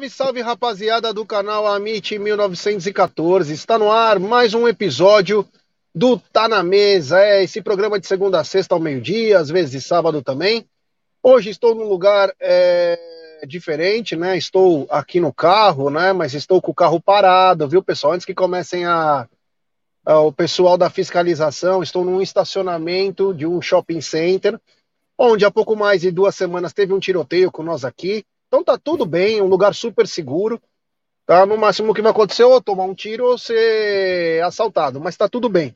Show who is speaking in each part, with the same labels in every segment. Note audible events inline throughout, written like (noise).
Speaker 1: Salve, salve rapaziada do canal Amit 1914. Está no ar mais um episódio do Tá na Mesa. É esse programa de segunda a sexta ao meio-dia, às vezes de sábado também. Hoje estou num lugar é, diferente, né? Estou aqui no carro, né? Mas estou com o carro parado, viu, pessoal? Antes que comecem a, a o pessoal da fiscalização, estou num estacionamento de um shopping center, onde há pouco mais de duas semanas teve um tiroteio com nós aqui. Então tá tudo bem, um lugar super seguro. Tá? No máximo o que vai acontecer é ou tomar um tiro ou ser assaltado, mas tá tudo bem.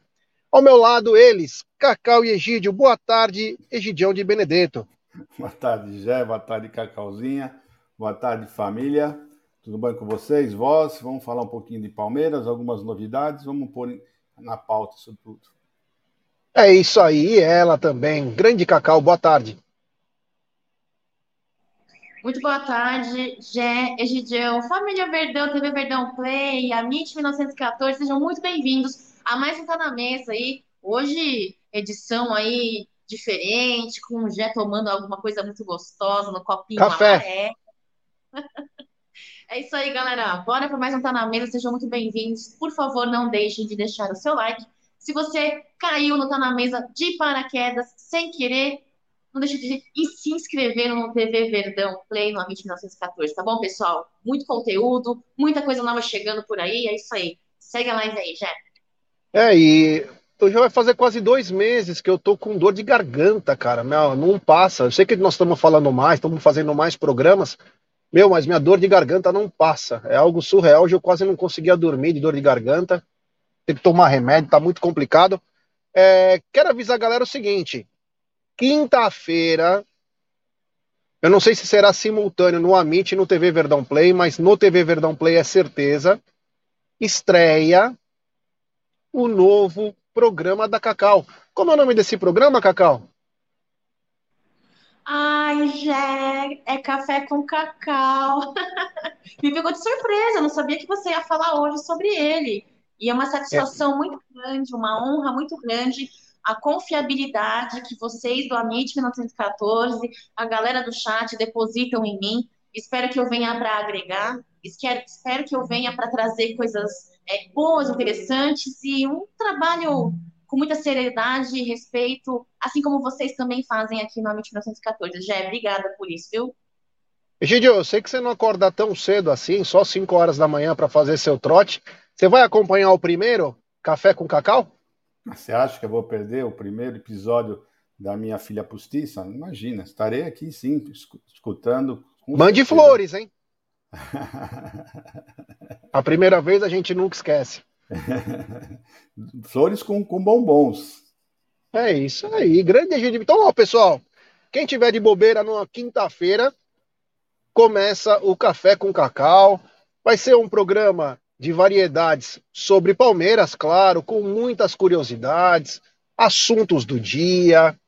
Speaker 1: Ao meu lado, eles, Cacau e Egídio. Boa tarde, Egidião de Benedetto.
Speaker 2: Boa tarde, Jé. Boa tarde, Cacauzinha. Boa tarde, família. Tudo bem com vocês? Vós? Vamos falar um pouquinho de Palmeiras, algumas novidades. Vamos pôr na pauta isso tudo.
Speaker 1: É isso aí, ela também. Grande Cacau, boa tarde.
Speaker 3: Muito boa tarde, Gé, Egidião, Família Verdão, TV Verdão Play, a MIT 1914, sejam muito bem-vindos a mais um Tá na Mesa aí. Hoje, edição aí diferente, com o Gé tomando alguma coisa muito gostosa no copinho
Speaker 1: Café. (laughs)
Speaker 3: É isso aí, galera. Bora para mais um Tá na Mesa, sejam muito bem-vindos. Por favor, não deixem de deixar o seu like. Se você caiu no Tá na Mesa de paraquedas, sem querer, não deixe de e se inscrever no TV Verdão Play no Amit 1914, tá bom, pessoal? Muito conteúdo, muita coisa nova chegando por aí, é isso aí. Segue a live aí, Jé.
Speaker 1: É, e então já vai fazer quase dois meses que eu tô com dor de garganta, cara. Meu, não passa. Eu sei que nós estamos falando mais, estamos fazendo mais programas. Meu, mas minha dor de garganta não passa. É algo surreal. Hoje eu quase não conseguia dormir de dor de garganta. Tem que tomar remédio, tá muito complicado. É, quero avisar a galera o seguinte: quinta-feira. Eu não sei se será simultâneo no Amit e no TV Verdão Play, mas no TV Verdão Play é certeza. Estreia o novo programa da Cacau. Como é o nome desse programa, Cacau?
Speaker 3: Ai, Jé, é café com cacau. (laughs) Me pegou de surpresa, eu não sabia que você ia falar hoje sobre ele. E é uma satisfação é. muito grande, uma honra muito grande a confiabilidade que vocês do Amit 1914, a galera do chat depositam em mim. Espero que eu venha para agregar, espero que eu venha para trazer coisas é, boas, interessantes e um trabalho com muita seriedade e respeito, assim como vocês também fazem aqui no Amit 1914. Jé, obrigada por isso, viu?
Speaker 1: Egidio, eu sei que você não acorda tão cedo assim, só 5 horas da manhã para fazer seu trote. Você vai acompanhar o primeiro, Café com Cacau?
Speaker 2: Você acha que eu vou perder o primeiro episódio da minha filha postiça? Imagina, estarei aqui sim, escutando.
Speaker 1: Mande certeza. flores, hein? (laughs) a primeira vez a gente nunca esquece. (laughs)
Speaker 2: flores com, com bombons.
Speaker 1: É isso aí, grande gente. Então, ó, pessoal, quem tiver de bobeira numa quinta-feira, começa o Café com Cacau. Vai ser um programa de variedades sobre Palmeiras, claro, com muitas curiosidades, assuntos do dia,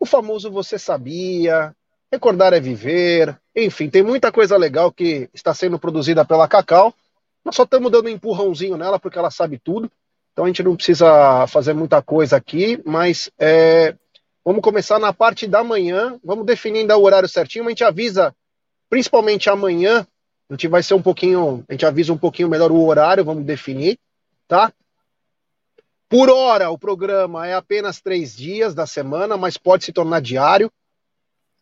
Speaker 1: o famoso Você Sabia, Recordar é Viver, enfim, tem muita coisa legal que está sendo produzida pela Cacau. Nós só estamos dando um empurrãozinho nela porque ela sabe tudo, então a gente não precisa fazer muita coisa aqui, mas é, vamos começar na parte da manhã, vamos definir ainda o horário certinho, a gente avisa, principalmente amanhã, a gente vai ser um pouquinho, a gente avisa um pouquinho melhor o horário, vamos definir, tá? Por hora, o programa é apenas três dias da semana, mas pode se tornar diário,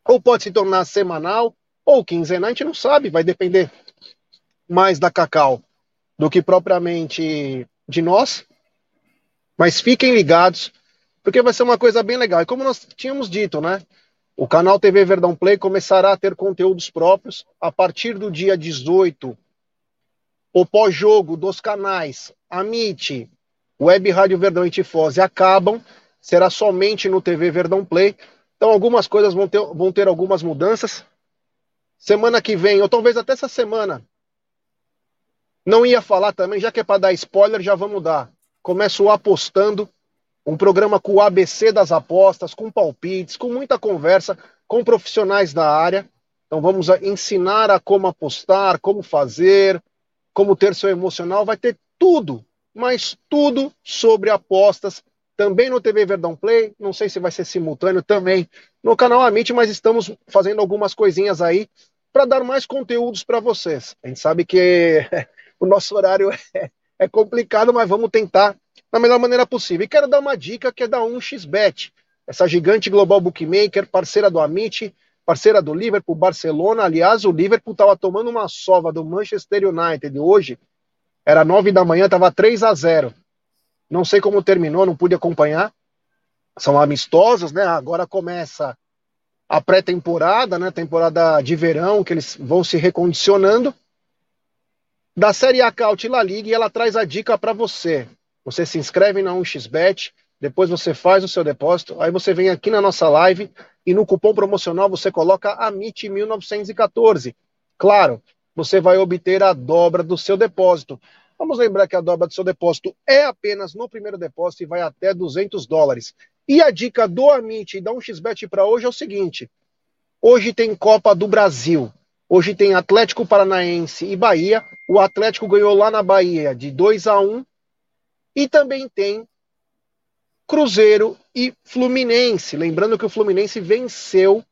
Speaker 1: ou pode se tornar semanal, ou quinzenal, a gente não sabe, vai depender mais da Cacau do que propriamente de nós. Mas fiquem ligados, porque vai ser uma coisa bem legal. E como nós tínhamos dito, né? O canal TV Verdão Play começará a ter conteúdos próprios a partir do dia 18. O pós-jogo dos canais Amit, Web Rádio Verdão e Tifose acabam, será somente no TV Verdão Play. Então algumas coisas vão ter, vão ter algumas mudanças. Semana que vem, ou talvez até essa semana, não ia falar também, já que é para dar spoiler, já vamos dar. Começo apostando um programa com o ABC das apostas, com palpites, com muita conversa com profissionais da área. Então vamos ensinar a como apostar, como fazer, como ter seu emocional. Vai ter tudo, mas tudo sobre apostas. Também no TV Verdão Play. Não sei se vai ser simultâneo também no canal Amit, mas estamos fazendo algumas coisinhas aí para dar mais conteúdos para vocês. A gente sabe que (laughs) o nosso horário (laughs) é complicado, mas vamos tentar da melhor maneira possível. E quero dar uma dica que é da 1xBet, essa gigante global bookmaker, parceira do Amit, parceira do Liverpool, Barcelona. Aliás, o Liverpool estava tomando uma sova do Manchester United hoje. Era nove da manhã, estava 3 a 0 Não sei como terminou, não pude acompanhar. São amistosos, né? Agora começa a pré-temporada, né? Temporada de verão, que eles vão se recondicionando. Da Série A Caut La Liga, e ela traz a dica para você. Você se inscreve na 1xBet, depois você faz o seu depósito, aí você vem aqui na nossa live e no cupom promocional você coloca AMIT1914. Claro, você vai obter a dobra do seu depósito. Vamos lembrar que a dobra do seu depósito é apenas no primeiro depósito e vai até 200 dólares. E a dica do Amit e da 1xBet para hoje é o seguinte: hoje tem Copa do Brasil. Hoje tem Atlético Paranaense e Bahia. O Atlético ganhou lá na Bahia de 2 a 1 e também tem Cruzeiro e Fluminense. Lembrando que o Fluminense venceu,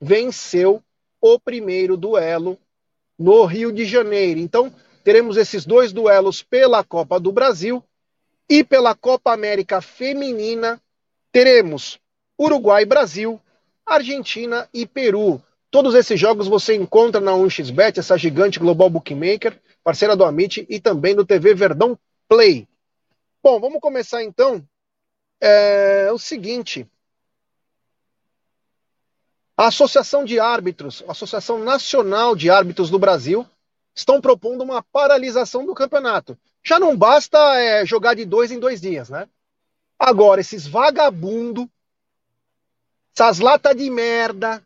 Speaker 1: venceu o primeiro duelo no Rio de Janeiro. Então, teremos esses dois duelos pela Copa do Brasil e pela Copa América Feminina. Teremos Uruguai, Brasil, Argentina e Peru. Todos esses jogos você encontra na 1xBet, essa gigante global bookmaker, parceira do Amit e também do TV Verdão Play. Bom, vamos começar então. É o seguinte. A Associação de Árbitros, a Associação Nacional de Árbitros do Brasil, estão propondo uma paralisação do campeonato. Já não basta é, jogar de dois em dois dias, né? Agora, esses vagabundo, essas latas de merda,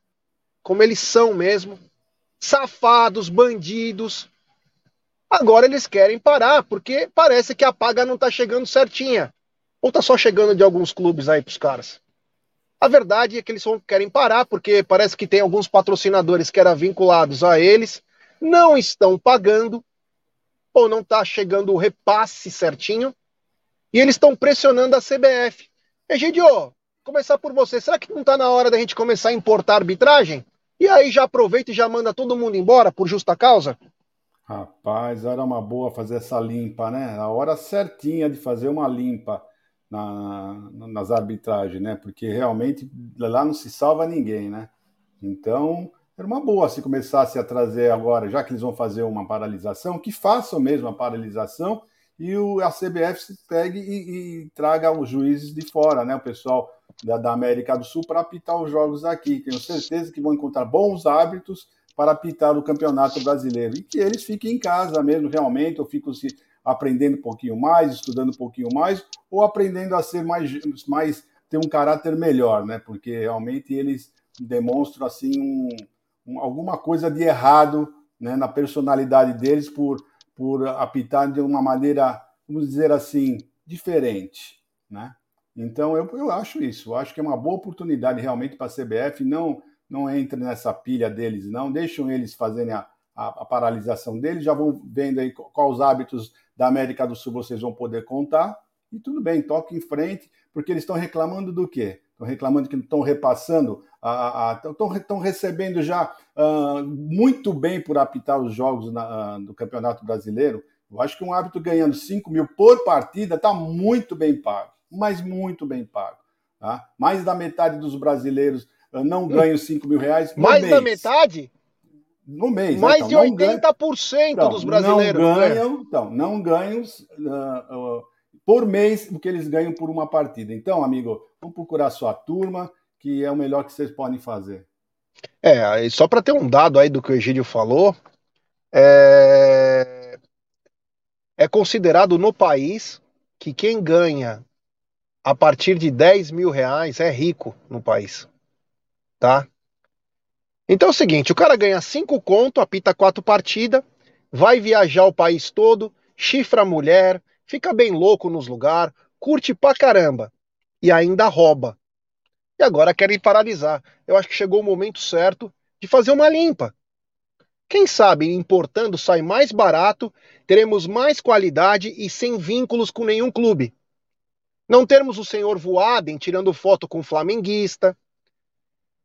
Speaker 1: como eles são mesmo, safados, bandidos, Agora eles querem parar, porque parece que a paga não está chegando certinha. Ou está só chegando de alguns clubes aí para os caras. A verdade é que eles querem parar, porque parece que tem alguns patrocinadores que eram vinculados a eles, não estão pagando, ou não está chegando o repasse certinho, e eles estão pressionando a CBF. Egidio, começar por você, será que não está na hora da gente começar a importar arbitragem? E aí já aproveita e já manda todo mundo embora por justa causa?
Speaker 2: Rapaz, era uma boa fazer essa limpa, né? A hora certinha de fazer uma limpa na, nas arbitragens, né? Porque realmente lá não se salva ninguém, né? Então, era uma boa se começasse a trazer agora, já que eles vão fazer uma paralisação, que façam mesmo a paralisação e o, a CBF pegue e, e traga os juízes de fora, né? O pessoal da, da América do Sul para apitar os jogos aqui. Tenho certeza que vão encontrar bons árbitros para apitar o Campeonato Brasileiro. E que eles fiquem em casa mesmo, realmente, ou ficam se aprendendo um pouquinho mais, estudando um pouquinho mais, ou aprendendo a ser mais, mais ter um caráter melhor, né? Porque realmente eles demonstram assim um, um, alguma coisa de errado né, na personalidade deles por, por apitar de uma maneira, vamos dizer assim, diferente, né? Então eu, eu acho isso, eu acho que é uma boa oportunidade realmente para a CBF não não entre nessa pilha deles, não. Deixam eles fazerem a, a, a, paralisação deles, já vão vendo aí quais hábitos da América do Sul vocês vão poder contar. E tudo bem, toque em frente, porque eles estão reclamando do quê? Estão reclamando que estão repassando, estão recebendo já uh, muito bem por apitar os jogos na, uh, do Campeonato Brasileiro. Eu acho que um hábito ganhando 5 mil por partida está muito bem pago, mas muito bem pago. Tá? Mais da metade dos brasileiros eu não ganho 5 mil reais.
Speaker 1: Mais mês. da metade?
Speaker 2: No mês.
Speaker 1: Mais então, de 80% então, dos brasileiros.
Speaker 2: Não né? ganham, então, não ganham uh, uh, por mês o que eles ganham por uma partida. Então, amigo, vamos procurar sua turma, que é o melhor que vocês podem fazer.
Speaker 1: É, só para ter um dado aí do que o Egídio falou, é... é considerado no país que quem ganha a partir de 10 mil reais é rico no país tá? Então é o seguinte, o cara ganha cinco conto, apita quatro partidas, vai viajar o país todo, chifra a mulher, fica bem louco nos lugares, curte pra caramba e ainda rouba. E agora querem paralisar. Eu acho que chegou o momento certo de fazer uma limpa. Quem sabe importando sai mais barato, teremos mais qualidade e sem vínculos com nenhum clube. Não termos o senhor Voaden tirando foto com flamenguista,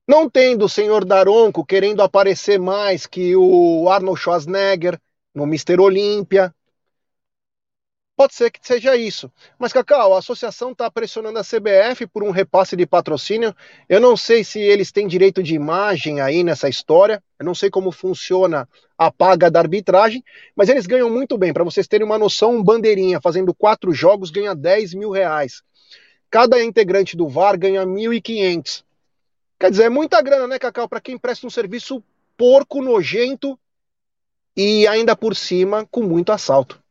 Speaker 1: Não tendo o senhor Daronco querendo aparecer mais que o Arnold Schwarzenegger no Mister Olímpia. Pode ser que seja isso. Mas, Cacau, a associação está pressionando a CBF por um repasse de patrocínio. Eu não sei se eles têm direito de imagem aí nessa história. Eu não sei como funciona a paga da arbitragem, mas eles ganham muito bem. Para vocês terem uma noção, um bandeirinha fazendo quatro jogos ganha 10 mil reais. Cada integrante do VAR ganha 1.500. Quer dizer, é muita grana, né, Cacau, para quem presta um serviço porco, nojento e ainda por cima com muito assalto.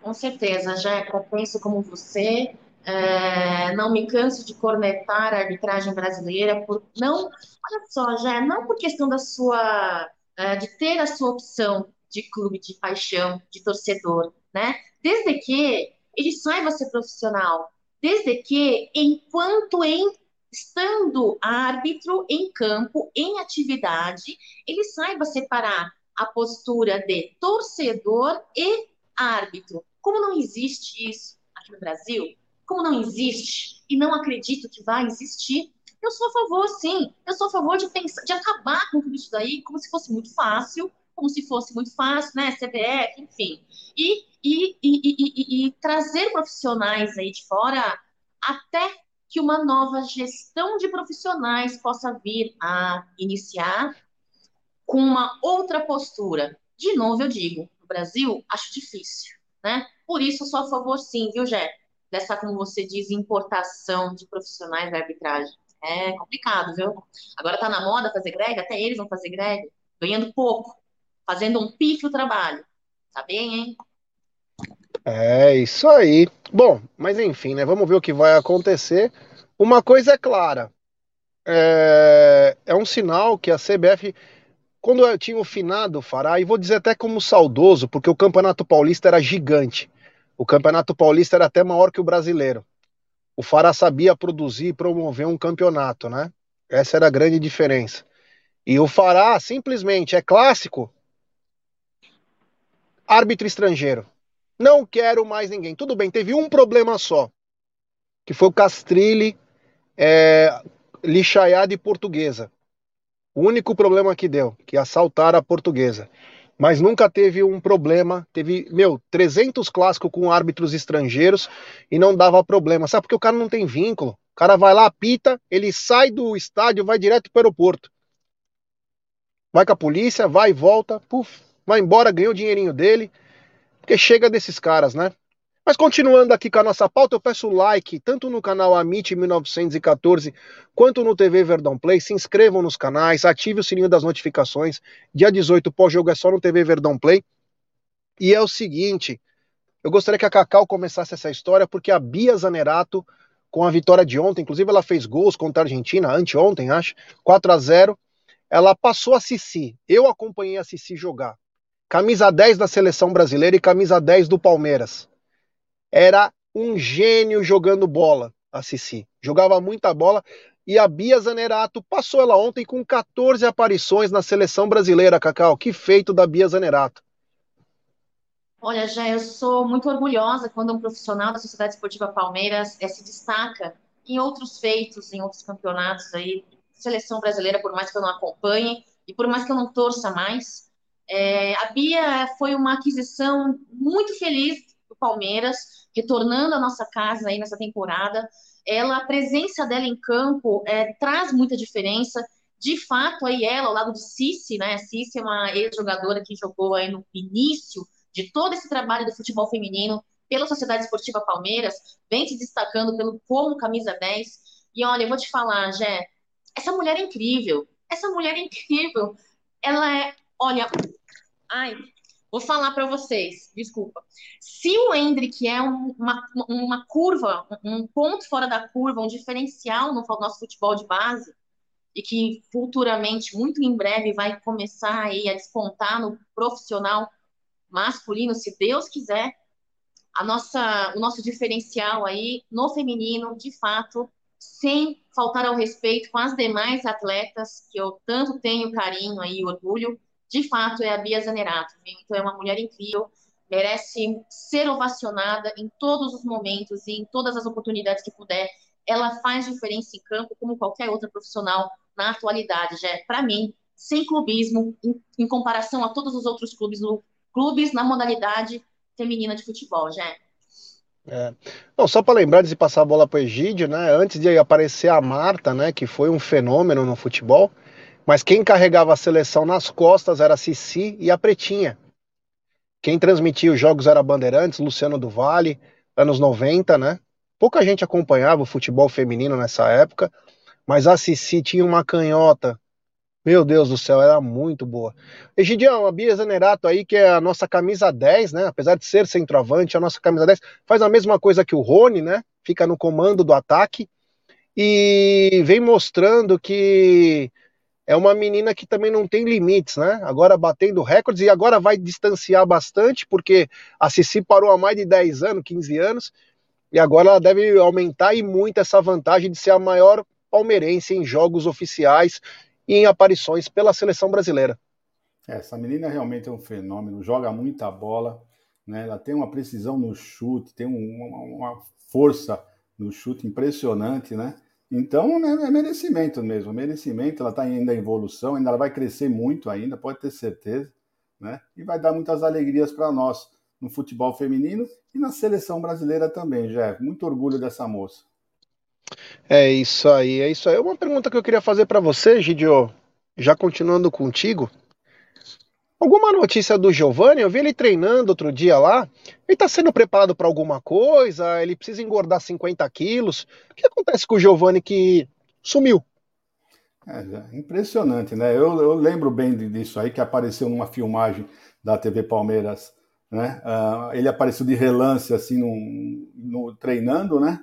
Speaker 3: Com certeza, Jeca, penso como você. É, não me canso de cornetar a arbitragem brasileira por não, olha só, já não por questão da sua é, de ter a sua opção de clube de paixão, de torcedor, né? Desde que ele saiba ser profissional, desde que enquanto em estando árbitro em campo, em atividade, ele saiba separar a postura de torcedor e árbitro. Como não existe isso aqui no Brasil, como não existe e não acredito que vai existir, eu sou a favor, sim. Eu sou a favor de pensar, de acabar com tudo isso daí, como se fosse muito fácil, como se fosse muito fácil, né? CBF, enfim. E, e, e, e, trazer profissionais aí de fora até que uma nova gestão de profissionais possa vir a iniciar com uma outra postura. De novo, eu digo, no Brasil, acho difícil né? Por isso, sou a favor, sim, viu, Jé? Dessa, como você diz, importação de profissionais da arbitragem. É complicado, viu? Agora tá na moda fazer greve, até eles vão fazer greve, ganhando pouco, fazendo um pífio trabalho. Tá bem, hein?
Speaker 1: É isso aí. Bom, mas enfim, né? Vamos ver o que vai acontecer. Uma coisa é clara. É, é um sinal que a CBF quando eu tinha o finado Fará, e vou dizer até como saudoso, porque o Campeonato Paulista era gigante. O Campeonato Paulista era até maior que o brasileiro. O Fará sabia produzir e promover um campeonato, né? Essa era a grande diferença. E o Fará simplesmente é clássico. Árbitro estrangeiro. Não quero mais ninguém. Tudo bem, teve um problema só. Que foi o Castrilli, é, lixaiada e portuguesa. O único problema que deu, que assaltaram a portuguesa. Mas nunca teve um problema. Teve, meu, 300 clássicos com árbitros estrangeiros e não dava problema. Sabe porque o cara não tem vínculo. O cara vai lá, apita, ele sai do estádio, vai direto para o aeroporto. Vai com a polícia, vai e volta, puf, vai embora, ganhou o dinheirinho dele. Porque chega desses caras, né? Mas continuando aqui com a nossa pauta, eu peço like tanto no canal Amit 1914 quanto no TV Verdão Play. Se inscrevam nos canais, ative o sininho das notificações. Dia 18 pós-jogo é só no TV Verdão Play. E é o seguinte, eu gostaria que a Cacau começasse essa história porque a Bia Zanerato, com a vitória de ontem, inclusive ela fez gols contra a Argentina, anteontem, acho, 4 a 0 ela passou a Cici. Eu acompanhei a Cici jogar. Camisa 10 da seleção brasileira e camisa 10 do Palmeiras era um gênio jogando bola, a Cici. Jogava muita bola. E a Bia Zanerato passou ela ontem com 14 aparições na seleção brasileira, Cacau. Que feito da Bia Zanerato.
Speaker 3: Olha, já eu sou muito orgulhosa quando um profissional da Sociedade Esportiva Palmeiras é, se destaca em outros feitos, em outros campeonatos aí, seleção brasileira, por mais que eu não acompanhe e por mais que eu não torça mais. É, a Bia foi uma aquisição muito feliz do Palmeiras retornando à nossa casa aí nessa temporada. Ela, a presença dela em campo é, traz muita diferença. De fato, aí ela, ao lado de Cici, né? Cici é uma ex-jogadora que jogou aí no início de todo esse trabalho do futebol feminino pela Sociedade Esportiva Palmeiras, vem se destacando pelo como camisa 10. E olha, eu vou te falar, Jé, essa mulher é incrível. Essa mulher é incrível. Ela é, olha, ai, Vou falar para vocês, desculpa. Se o Hendrick é um, uma, uma curva, um ponto fora da curva, um diferencial no nosso futebol de base, e que futuramente, muito em breve, vai começar aí a despontar no profissional masculino, se Deus quiser, a nossa, o nosso diferencial aí no feminino, de fato, sem faltar ao respeito com as demais atletas que eu tanto tenho carinho aí, orgulho, de fato, é a Bia Zanerato. Então, é uma mulher incrível, merece ser ovacionada em todos os momentos e em todas as oportunidades que puder. Ela faz diferença em campo, como qualquer outra profissional na atualidade, já para mim, sem clubismo, em, em, comparação a todos os outros clubes, no, clubes na modalidade feminina de futebol, já.
Speaker 1: É. Não, só para lembrar de passar a bola para o Egídio, né? Antes de aparecer a Marta, né? Que foi um fenômeno no futebol, mas quem carregava a seleção nas costas era a Cici e a Pretinha. Quem transmitia os jogos era a Bandeirantes, Luciano do Vale, anos 90, né? Pouca gente acompanhava o futebol feminino nessa época, mas a Cici tinha uma canhota meu Deus do céu, era muito boa. Egidião, a Bia Zanerato aí, que é a nossa camisa 10, né? Apesar de ser centroavante, a nossa camisa 10 faz a mesma coisa que o Rony, né? Fica no comando do ataque e vem mostrando que é uma menina que também não tem limites, né? Agora batendo recordes e agora vai distanciar bastante, porque a Cici parou há mais de 10 anos, 15 anos, e agora ela deve aumentar e muito essa vantagem de ser a maior palmeirense em jogos oficiais e em aparições pela seleção brasileira.
Speaker 2: É, essa menina realmente é um fenômeno, joga muita bola, né? ela tem uma precisão no chute, tem uma, uma força no chute impressionante, né? Então é, é merecimento mesmo, merecimento. Ela está ainda em evolução, ainda ela vai crescer muito ainda, pode ter certeza, né? E vai dar muitas alegrias para nós no futebol feminino e na seleção brasileira também, Jeff. Muito orgulho dessa moça.
Speaker 1: É isso aí, é isso aí. Uma pergunta que eu queria fazer para você, Gidio, já continuando contigo. Alguma notícia do Giovanni? Eu vi ele treinando outro dia lá. Ele está sendo preparado para alguma coisa? Ele precisa engordar 50 quilos? O que acontece com o Giovanni que sumiu?
Speaker 2: É, impressionante, né? Eu, eu, lembro bem disso aí, que apareceu numa filmagem da TV Palmeiras, né? Uh, ele apareceu de relance, assim, no, no, treinando, né?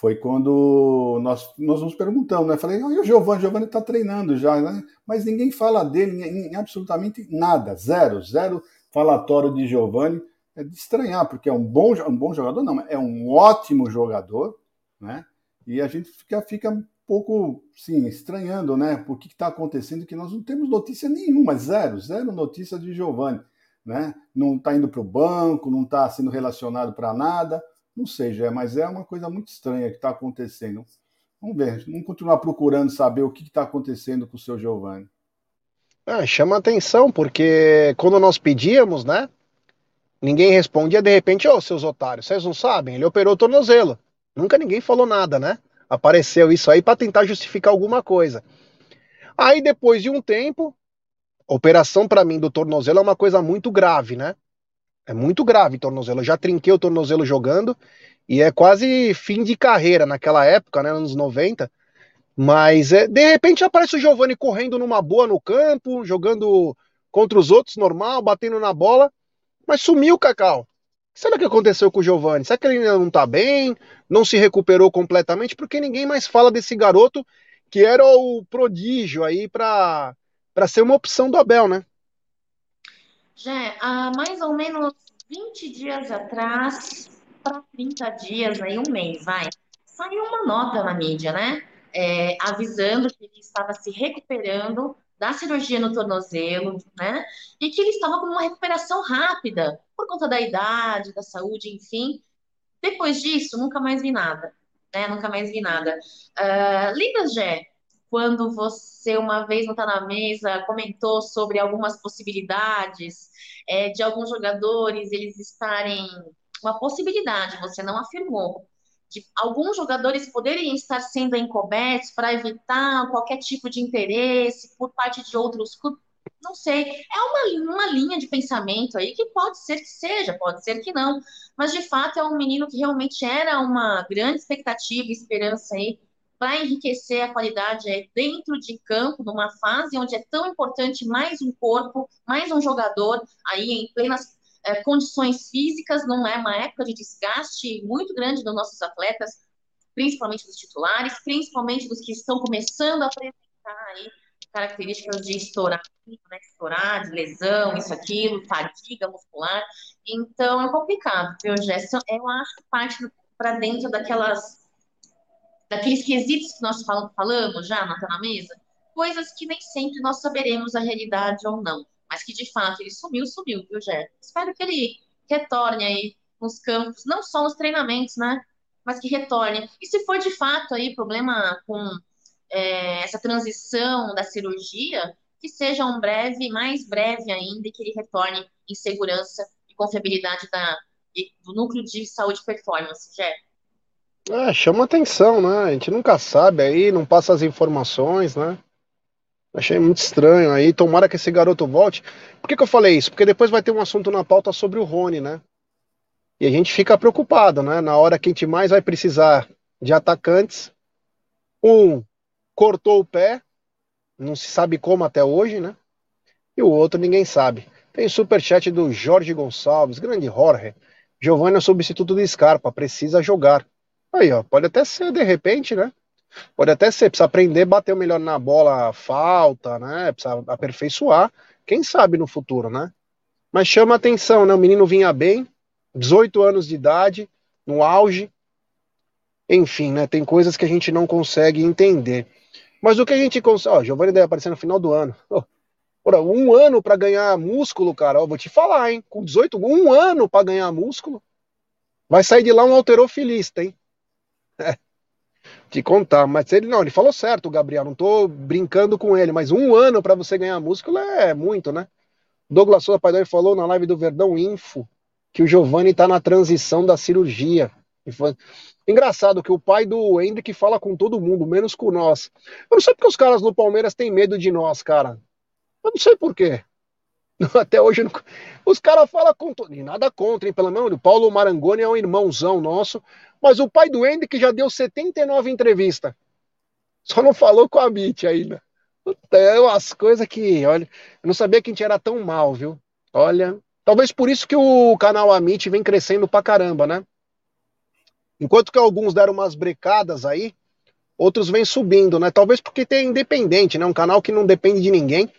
Speaker 2: Foi quando nós, nós nos perguntamos, né? Falei, e o Giovanni? Giovanni está treinando já, né? Mas ninguém fala dele em, em, absolutamente nada, zero, zero falatório de Giovanni. É de estranhar, porque é um bom, um bom jogador, não, é um ótimo jogador, né? E a gente fica, fica um pouco, sim, estranhando, né? Por que está acontecendo que nós não temos notícia nenhuma, zero, zero notícia de Giovanni, né? Não está indo para o banco, não está sendo relacionado para nada. Não sei, mas é uma coisa muito estranha que está acontecendo. Vamos ver, vamos continuar procurando saber o que está acontecendo com o seu Giovanni.
Speaker 1: Ah, chama atenção, porque quando nós pedíamos, né? Ninguém respondia, de repente, ô, oh, seus otários, vocês não sabem? Ele operou o tornozelo. Nunca ninguém falou nada, né? Apareceu isso aí para tentar justificar alguma coisa. Aí, depois de um tempo, operação para mim do tornozelo é uma coisa muito grave, né? É muito grave tornozelo. Eu já trinquei o tornozelo jogando e é quase fim de carreira naquela época, né, anos 90. Mas é, de repente aparece o Giovani correndo numa boa no campo, jogando contra os outros normal, batendo na bola, mas sumiu o Cacau. Será que aconteceu com o Giovani? Será que ele ainda não tá bem? Não se recuperou completamente? Porque ninguém mais fala desse garoto que era o prodígio aí para ser uma opção do Abel, né?
Speaker 3: Já há mais ou menos 20 dias atrás, para 30 dias, aí um mês, vai, saiu uma nota na mídia, né? É, avisando que ele estava se recuperando da cirurgia no tornozelo, né? E que ele estava com uma recuperação rápida, por conta da idade, da saúde, enfim. Depois disso, nunca mais vi nada, né? Nunca mais vi nada. Uh, lembra, Gé, quando você uma vez não está na mesa comentou sobre algumas possibilidades é, de alguns jogadores eles estarem uma possibilidade, você não afirmou, de alguns jogadores poderem estar sendo encobertos para evitar qualquer tipo de interesse por parte de outros clubes. Não sei, é uma, uma linha de pensamento aí que pode ser que seja, pode ser que não, mas de fato é um menino que realmente era uma grande expectativa e esperança aí para enriquecer a qualidade é dentro de campo, numa fase onde é tão importante mais um corpo, mais um jogador aí em plenas é, condições físicas, não é uma época de desgaste muito grande dos nossos atletas, principalmente dos titulares, principalmente dos que estão começando a apresentar aí características de estourar, né, estourar, de lesão, isso, aquilo, fadiga muscular. Então é complicado, viu, Gerson? Eu acho que parte para dentro daquelas daqueles quesitos que nós falamos já, na, na mesa, coisas que nem sempre nós saberemos a realidade ou não, mas que de fato ele sumiu, sumiu, viu, Jé? Espero que ele retorne aí nos campos, não só nos treinamentos, né? Mas que retorne. E se for de fato aí problema com é, essa transição da cirurgia que seja um breve, mais breve ainda, e que ele retorne em segurança e confiabilidade da, do núcleo de saúde performance, Jé.
Speaker 1: É, chama atenção, né? A gente nunca sabe aí, não passa as informações, né? Achei muito estranho aí. Tomara que esse garoto volte. Por que, que eu falei isso? Porque depois vai ter um assunto na pauta sobre o Rony, né? E a gente fica preocupado, né? Na hora que a gente mais vai precisar de atacantes, um cortou o pé, não se sabe como até hoje, né? E o outro ninguém sabe. Tem superchat do Jorge Gonçalves, grande Jorge. Giovanni é substituto do Scarpa, precisa jogar. Aí, ó, pode até ser de repente, né? Pode até ser, precisa aprender a bater melhor na bola, falta, né? Precisa aperfeiçoar. Quem sabe no futuro, né? Mas chama atenção, né? O menino vinha bem, 18 anos de idade, no auge. Enfim, né? Tem coisas que a gente não consegue entender. Mas o que a gente consegue. Ó, Giovanni deve aparecer no final do ano. Oh, um ano para ganhar músculo, cara. Ó, vou te falar, hein? Com 18, um ano para ganhar músculo. Vai sair de lá um alterofilista, hein? Te contar. Mas ele não, ele falou certo, Gabriel. Não tô brincando com ele, mas um ano para você ganhar músculo é muito, né? Douglas Souza Paidão falou na live do Verdão Info que o Giovanni tá na transição da cirurgia. Engraçado que o pai do Hendrick fala com todo mundo, menos com nós. Eu não sei porque os caras no Palmeiras têm medo de nós, cara. Eu não sei por quê. (laughs) Até hoje, não... os caras falam com. E nada contra, hein? Pelo menos o Paulo Marangoni é um irmãozão nosso. Mas o pai do Hendrick já deu 79 entrevistas. Só não falou com a Amit ainda. É as coisas que, olha, eu não sabia que a gente era tão mal, viu? Olha, talvez por isso que o canal Amit vem crescendo pra caramba, né? Enquanto que alguns deram umas brecadas aí, outros vêm subindo, né? Talvez porque tem independente, né? Um canal que não depende de ninguém.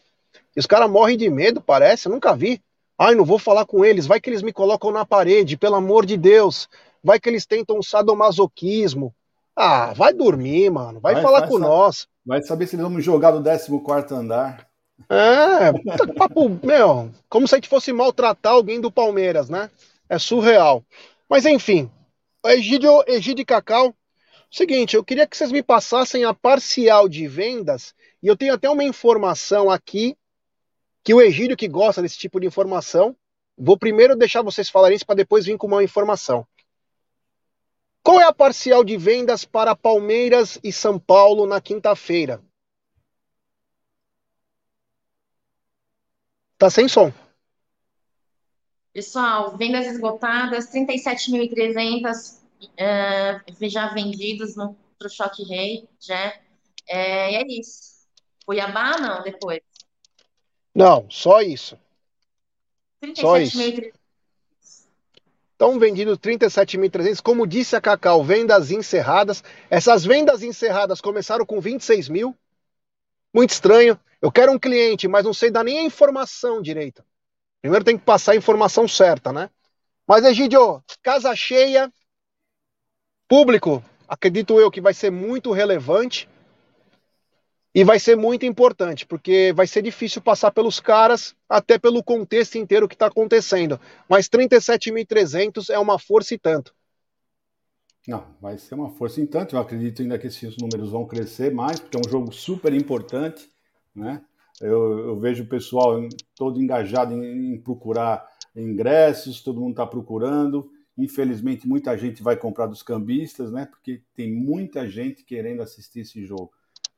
Speaker 1: E os caras morrem de medo, parece. Eu nunca vi. Ai, não vou falar com eles. Vai que eles me colocam na parede, pelo amor de Deus. Vai que eles tentam um sadomasoquismo. Ah, vai dormir, mano. Vai, vai falar vai com nós.
Speaker 2: Vai saber se eles vão me jogar do 14 andar.
Speaker 1: É, papo, meu, como se a gente fosse maltratar alguém do Palmeiras, né? É surreal. Mas enfim, Egídio, Egídio Cacau, seguinte, eu queria que vocês me passassem a parcial de vendas, e eu tenho até uma informação aqui, que o Egídio que gosta desse tipo de informação, vou primeiro deixar vocês falarem isso para depois vir com uma informação. Qual é a parcial de vendas para Palmeiras e São Paulo na quinta-feira? Tá sem som.
Speaker 3: Pessoal, vendas esgotadas, 37.300 uh, já vendidos no pro Choque Rei, já. É, é isso. Cuiabá, não, depois?
Speaker 1: Não, só isso. 37 só isso. Estão vendidos 37.300. Como disse a Cacau, vendas encerradas. Essas vendas encerradas começaram com 26 mil. Muito estranho. Eu quero um cliente, mas não sei dar nem a informação direito. Primeiro tem que passar a informação certa, né? Mas, Egidio, casa cheia, público, acredito eu que vai ser muito relevante e vai ser muito importante, porque vai ser difícil passar pelos caras, até pelo contexto inteiro que está acontecendo. Mas 37.300 é uma força e tanto.
Speaker 2: Não, vai ser uma força em tanto. Eu acredito ainda que esses números vão crescer mais, porque é um jogo super importante, né? Eu, eu vejo o pessoal todo engajado em, em procurar ingressos, todo mundo está procurando. Infelizmente, muita gente vai comprar dos cambistas, né? Porque tem muita gente querendo assistir esse jogo.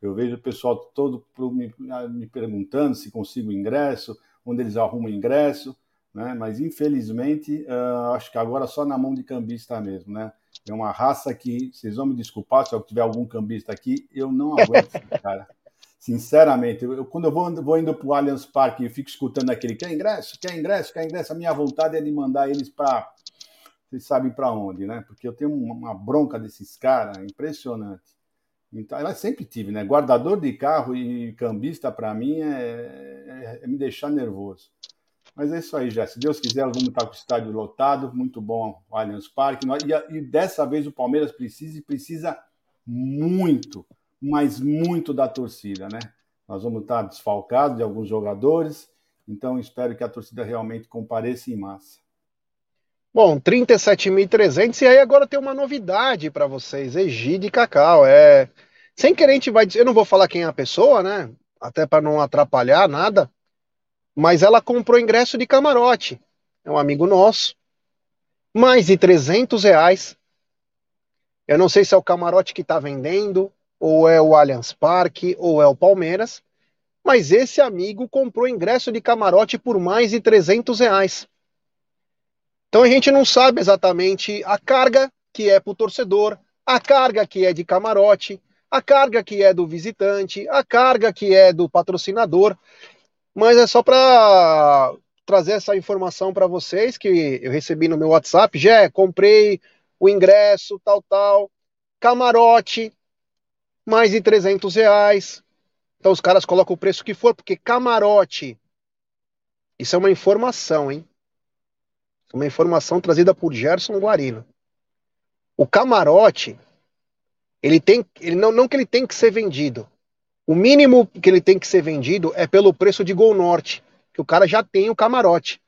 Speaker 2: Eu vejo o pessoal todo me, me perguntando se consigo ingresso, onde eles arrumam ingresso, né? Mas infelizmente, uh, acho que agora só na mão de cambista mesmo, né? É uma raça que, vocês vão me desculpar se eu tiver algum cambista aqui, eu não aguento (laughs) cara. Sinceramente, eu, quando eu vou, vou indo para o Allianz Parque e fico escutando aquele quer ingresso, quer ingresso, quer ingresso, a minha vontade é de mandar eles para. Vocês sabem para onde, né? Porque eu tenho uma bronca desses caras impressionante. Então, ela sempre tive, né? Guardador de carro e cambista, para mim, é, é, é, me deixar nervoso. Mas é isso aí, já. Se Deus quiser, vamos estar com o estádio lotado. Muito bom o Allianz Parque. E, e dessa vez o Palmeiras precisa e precisa muito mas muito da torcida, né? Nós vamos estar desfalcados de alguns jogadores, então espero que a torcida realmente compareça em massa.
Speaker 1: Bom, 37.300 e aí agora tem uma novidade para vocês, Egide Cacau, é Sem querer, a gente vai dizer, eu não vou falar quem é a pessoa, né? Até para não atrapalhar nada, mas ela comprou ingresso de camarote. É um amigo nosso. Mais de 300 reais. Eu não sei se é o camarote que está vendendo, ou é o Allianz Parque, ou é o Palmeiras. Mas esse amigo comprou ingresso de camarote por mais de 300 reais. Então a gente não sabe exatamente a carga que é para o torcedor, a carga que é de camarote, a carga que é do visitante, a carga que é do patrocinador. Mas é só para trazer essa informação para vocês que eu recebi no meu WhatsApp. Já comprei o ingresso, tal, tal, camarote, mais de 300 reais. Então os caras colocam o preço que for, porque camarote, isso é uma informação, hein? Uma informação trazida por Gerson Guarino. O camarote, ele tem, ele não, não que ele tem que ser vendido. O mínimo que ele tem que ser vendido é pelo preço de Gol Norte, que o cara já tem o camarote.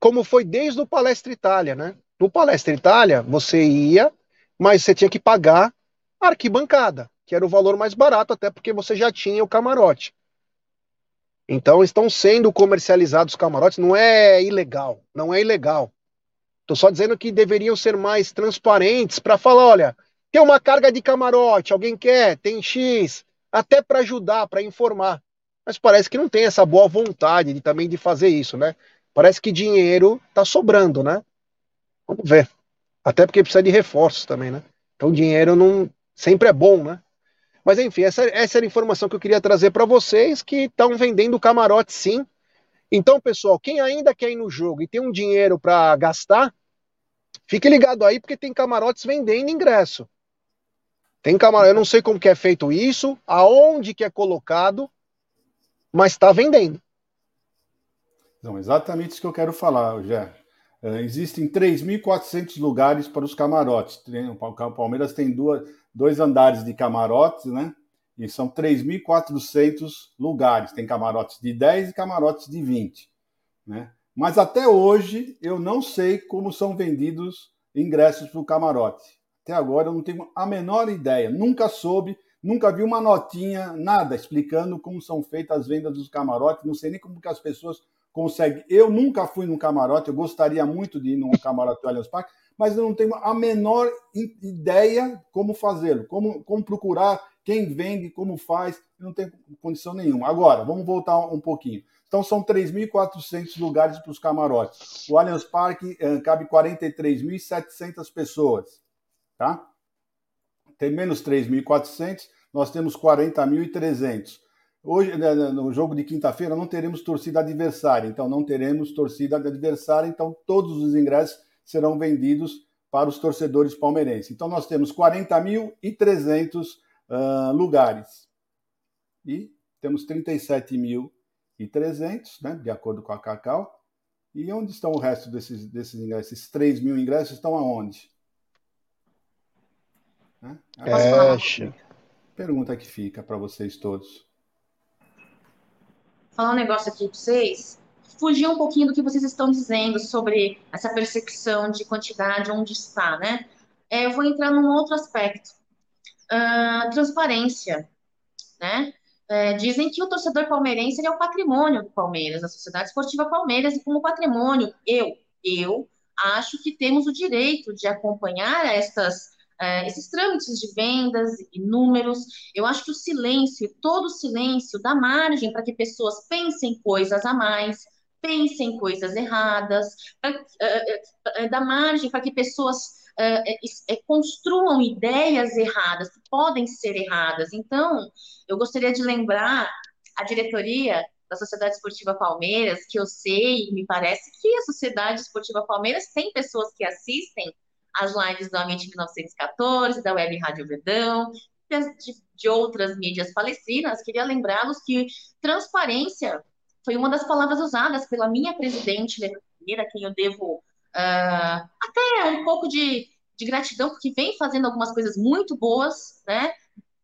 Speaker 1: Como foi desde o Palestra Itália, né? No Palestra Itália, você ia, mas você tinha que pagar a arquibancada, que era o valor mais barato, até porque você já tinha o camarote. Então estão sendo comercializados camarotes, não é ilegal, não é ilegal. Estou só dizendo que deveriam ser mais transparentes para falar, olha, tem uma carga de camarote, alguém quer, tem X, até para ajudar, para informar. Mas parece que não tem essa boa vontade de também de fazer isso, né? Parece que dinheiro está sobrando, né? Vamos ver. Até porque precisa de reforços também, né? Então dinheiro não sempre é bom, né? Mas enfim, essa, essa era a informação que eu queria trazer para vocês, que estão vendendo camarote sim, então, pessoal, quem ainda quer ir no jogo e tem um dinheiro para gastar, fique ligado aí, porque tem camarotes vendendo ingresso. Tem camarote, eu não sei como que é feito isso, aonde que é colocado, mas está vendendo.
Speaker 2: Não, exatamente isso que eu quero falar, Jé. Uh, existem 3.400 lugares para os camarotes. O Palmeiras tem duas, dois andares de camarotes, né? E são 3.400 lugares. Tem camarotes de 10 e camarotes de 20. Né? Mas até hoje eu não sei como são vendidos ingressos para o camarote. Até agora eu não tenho a menor ideia. Nunca soube, nunca vi uma notinha, nada, explicando como são feitas as vendas dos camarotes. Não sei nem como que as pessoas conseguem. Eu nunca fui num camarote, eu gostaria muito de ir num camarote do Allianz Parque, mas eu não tenho a menor ideia como fazê-lo, como, como procurar quem vende, como faz, não tem condição nenhuma. Agora, vamos voltar um pouquinho. Então, são 3.400 lugares para os camarotes. O Allianz Parque eh, cabe 43.700 pessoas, tá? Tem menos 3.400, nós temos 40.300. Hoje, né, né, no jogo de quinta-feira, não teremos torcida adversária, então não teremos torcida adversária, então todos os ingressos serão vendidos para os torcedores palmeirenses. Então, nós temos 40.300 uh, lugares. E temos 37.300, né, de acordo com a Cacau. E onde estão o resto desses, desses ingressos? Esses 3 mil ingressos estão aonde?
Speaker 1: Né? É,
Speaker 2: pergunta que fica para vocês todos.
Speaker 3: Falar um negócio aqui para vocês. Fugir um pouquinho do que vocês estão dizendo sobre essa percepção de quantidade onde está, né? É, eu vou entrar num outro aspecto uh, transparência, né? É, dizem que o torcedor palmeirense é o patrimônio do Palmeiras, da Sociedade Esportiva Palmeiras, e como patrimônio, eu, eu acho que temos o direito de acompanhar estas, uh, esses trâmites de vendas e números. Eu acho que o silêncio, todo o silêncio, dá margem para que pessoas pensem coisas a mais, pensem coisas erradas, pra, uh, dá margem para que pessoas construam ideias erradas, que podem ser erradas. Então, eu gostaria de lembrar a diretoria da Sociedade Esportiva Palmeiras, que eu sei, me parece que a Sociedade Esportiva Palmeiras tem pessoas que assistem as lives do Ambiente 1914, da Web Rádio Verdão, de, de outras mídias palestinas. Queria lembrá-los que transparência foi uma das palavras usadas pela minha presidente, a quem eu devo uh, até um pouco de, de gratidão, porque vem fazendo algumas coisas muito boas, né?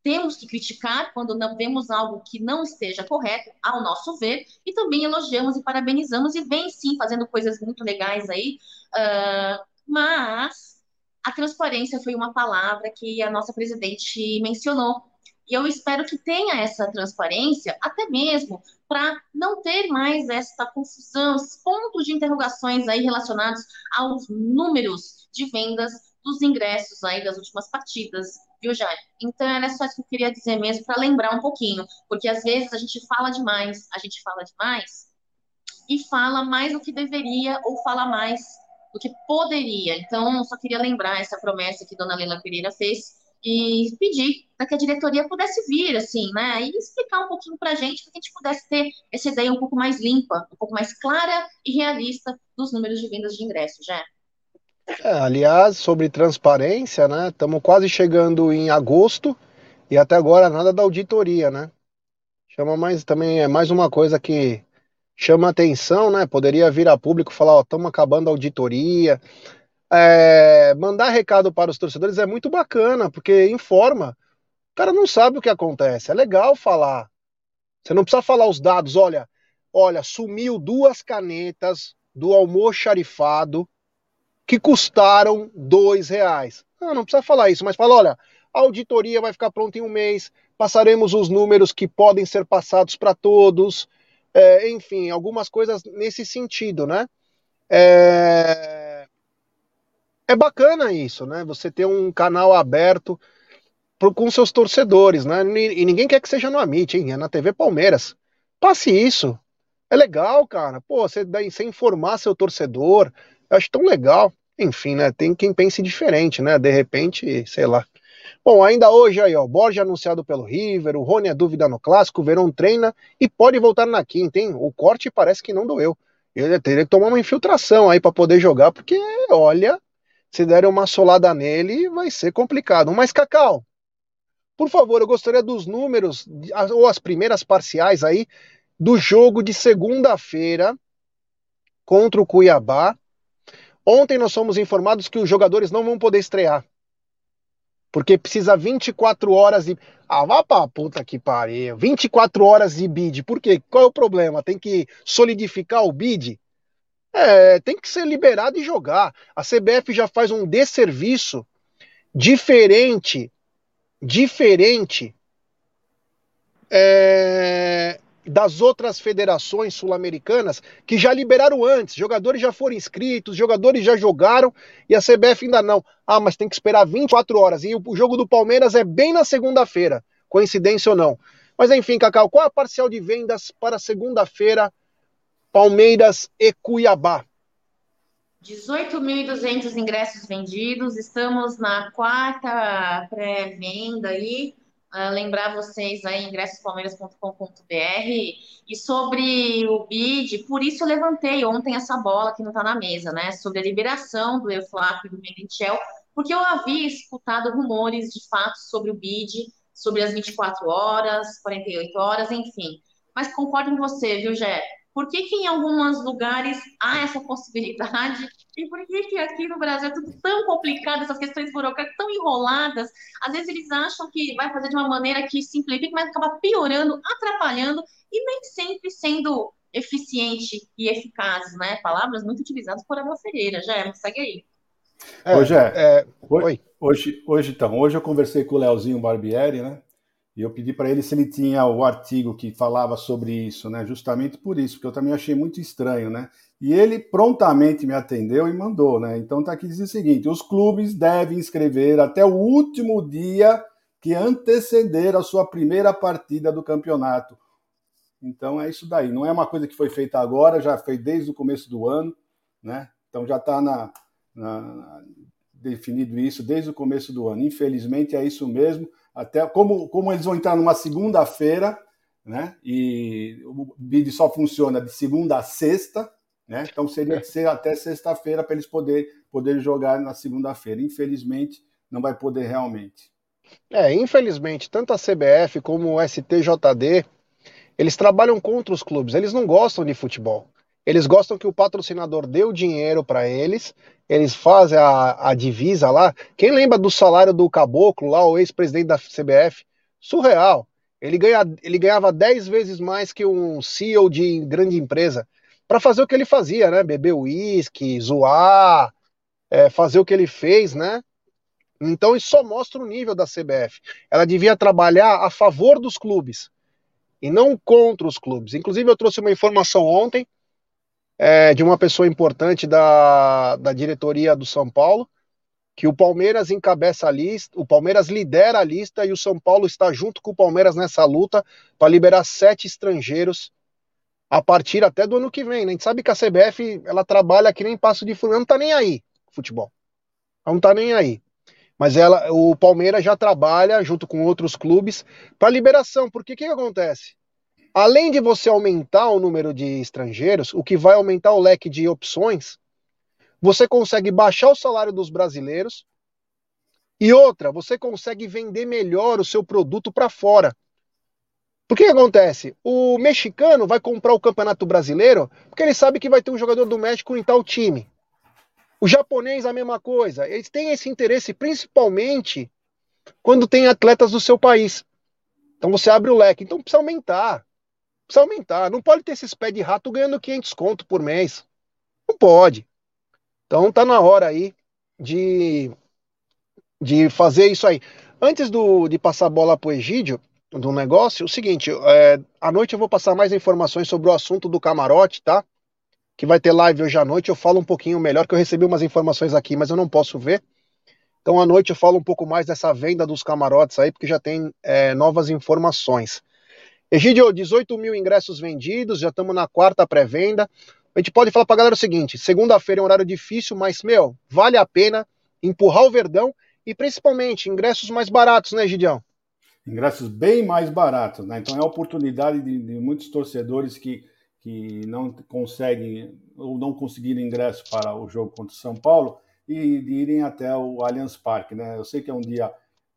Speaker 3: Temos que criticar quando não vemos algo que não esteja correto, ao nosso ver, e também elogiamos e parabenizamos, e vem sim fazendo coisas muito legais aí, uh, mas a transparência foi uma palavra que a nossa presidente mencionou. E eu espero que tenha essa transparência, até mesmo para não ter mais essa confusão, esses pontos de interrogações aí relacionados aos números de vendas dos ingressos aí das últimas partidas, viu, Jair? Então era só isso que eu queria dizer mesmo para lembrar um pouquinho, porque às vezes a gente fala demais, a gente fala demais e fala mais do que deveria ou fala mais do que poderia. Então, só queria lembrar essa promessa que Dona Leila Pereira fez e pedir para que a diretoria pudesse vir, assim, né, e explicar um pouquinho para a gente, para que a gente pudesse ter essa ideia um pouco mais limpa, um pouco mais clara e realista dos números de vendas de ingressos, já.
Speaker 1: É, aliás, sobre transparência, né, estamos quase chegando em agosto e até agora nada da auditoria, né? Chama mais também é mais uma coisa que chama atenção, né? Poderia vir a público falar, ó, estamos acabando a auditoria, é, mandar recado para os torcedores é muito bacana, porque informa. O cara não sabe o que acontece. É legal falar. Você não precisa falar os dados. Olha, olha, sumiu duas canetas do almoxarifado que custaram dois reais. Não, não precisa falar isso, mas fala, olha, a auditoria vai ficar pronta em um mês, passaremos os números que podem ser passados para todos, é, enfim, algumas coisas nesse sentido, né? É, é bacana isso, né? Você ter um canal aberto com seus torcedores, né? E, e, ninguém quer que seja no Amit, hein? É na TV Palmeiras. Passe isso. É legal, cara. Pô, você, você informar seu torcedor. Eu acho tão legal. Enfim, né? Tem quem pense diferente, né? De repente, sei lá. Bom, ainda hoje aí, ó, Borja anunciado pelo River, o Rony é dúvida no clássico, o Verão treina e pode voltar na quinta, hein? O corte parece que não doeu. Ele teria que tomar uma infiltração aí para poder jogar, porque olha, se derem uma solada nele, vai ser complicado. Mas, Cacau, por favor, eu gostaria dos números, ou as primeiras parciais aí, do jogo de segunda-feira contra o Cuiabá. Ontem nós fomos informados que os jogadores não vão poder estrear. Porque precisa 24 horas de. Ah, vá pra puta que pariu. 24 horas de bid. Por quê? Qual é o problema? Tem que solidificar o bid? É, tem que ser liberado e jogar. A CBF já faz um desserviço diferente, diferente é, das outras federações sul-americanas que já liberaram antes. Jogadores já foram inscritos, jogadores já jogaram e a CBF ainda não. Ah, mas tem que esperar 24 horas. E o jogo do Palmeiras é bem na segunda-feira, coincidência ou não. Mas enfim, Cacau, qual a parcial de vendas para segunda-feira Palmeiras e Cuiabá.
Speaker 3: 18.200 ingressos vendidos, estamos na quarta pré-venda aí. Uh, lembrar vocês aí, ingressospalmeiras.com.br. E sobre o BID, por isso eu levantei ontem essa bola que não está na mesa, né? Sobre a liberação do EUFLAP e do Merentiel, porque eu havia escutado rumores de fato sobre o BID, sobre as 24 horas, 48 horas, enfim. Mas concordo com você, viu, Jé? Por que, que em alguns lugares há essa possibilidade? E por que, que aqui no Brasil é tudo tão complicado, essas questões burocráticas tão enroladas? Às vezes eles acham que vai fazer de uma maneira que simplifica, mas acaba piorando, atrapalhando e nem sempre sendo eficiente e eficaz, né? Palavras muito utilizadas por Abel Ferreira. Já segue aí.
Speaker 2: É, hoje, é, é, hoje, hoje, hoje, então, hoje eu conversei com o Leozinho Barbieri, né? E eu pedi para ele se ele tinha o artigo que falava sobre isso, né? Justamente por isso, porque eu também achei muito estranho, né? E ele prontamente me atendeu e mandou, né? Então tá aqui diz o seguinte: os clubes devem inscrever até o último dia que anteceder a sua primeira partida do campeonato. Então é isso daí. Não é uma coisa que foi feita agora, já foi desde o começo do ano, né? Então já está na, na, definido isso desde o começo do ano. Infelizmente é isso mesmo até como, como eles vão entrar numa segunda-feira, né? E o bid só funciona de segunda a sexta, né? Então seria que ser até sexta-feira para eles poder, poder jogar na segunda-feira. Infelizmente, não vai poder realmente.
Speaker 1: É, infelizmente, tanto a CBF como o STJD, eles trabalham contra os clubes, eles não gostam de futebol. Eles gostam que o patrocinador dê o dinheiro para eles, eles fazem a, a divisa lá. Quem lembra do salário do Caboclo, lá, o ex-presidente da CBF? Surreal. Ele, ganha, ele ganhava 10 vezes mais que um CEO de grande empresa para fazer o que ele fazia, né? Beber uísque, zoar, é, fazer o que ele fez, né? Então isso só mostra o nível da CBF. Ela devia trabalhar a favor dos clubes e não contra os clubes. Inclusive, eu trouxe uma informação ontem é, de uma pessoa importante da, da diretoria do São Paulo, que o Palmeiras encabeça a lista, o Palmeiras lidera a lista e o São Paulo está junto com o Palmeiras nessa luta para liberar sete estrangeiros a partir até do ano que vem. Né? A gente sabe que a CBF ela trabalha que nem passo de furão, não tá nem aí futebol. Ela não tá nem aí. Mas ela, o Palmeiras já trabalha junto com outros clubes para liberação. Porque o que, que acontece? Além de você aumentar o número de estrangeiros, o que vai aumentar o leque de opções, você consegue baixar o salário dos brasileiros e outra, você consegue vender melhor o seu produto para fora. Porque que acontece? O mexicano vai comprar o Campeonato Brasileiro porque ele sabe que vai ter um jogador do México em tal time. O japonês, a mesma coisa. Eles têm esse interesse principalmente quando tem atletas do seu país. Então você abre o leque. Então precisa aumentar. Precisa aumentar. Não pode ter esses pés de rato ganhando 500 conto por mês. Não pode. Então tá na hora aí de, de fazer isso aí. Antes do, de passar a bola pro Egídio, do negócio, o seguinte, é, à noite eu vou passar mais informações sobre o assunto do camarote, tá? que vai ter live hoje à noite. Eu falo um pouquinho melhor, que eu recebi umas informações aqui, mas eu não posso ver. Então, à noite eu falo um pouco mais dessa venda dos camarotes aí, porque já tem é, novas informações. Egidio, 18 mil ingressos vendidos, já estamos na quarta pré-venda. A gente pode falar para a galera o seguinte: segunda-feira é um horário difícil, mas, meu, vale a pena empurrar o Verdão e principalmente ingressos mais baratos, né, Gidião?
Speaker 2: Ingressos bem mais baratos, né? Então é a oportunidade de, de muitos torcedores que que não conseguem ou não conseguiram ingresso para o jogo contra o São Paulo e de irem até o Allianz Parque, né? Eu sei que é um dia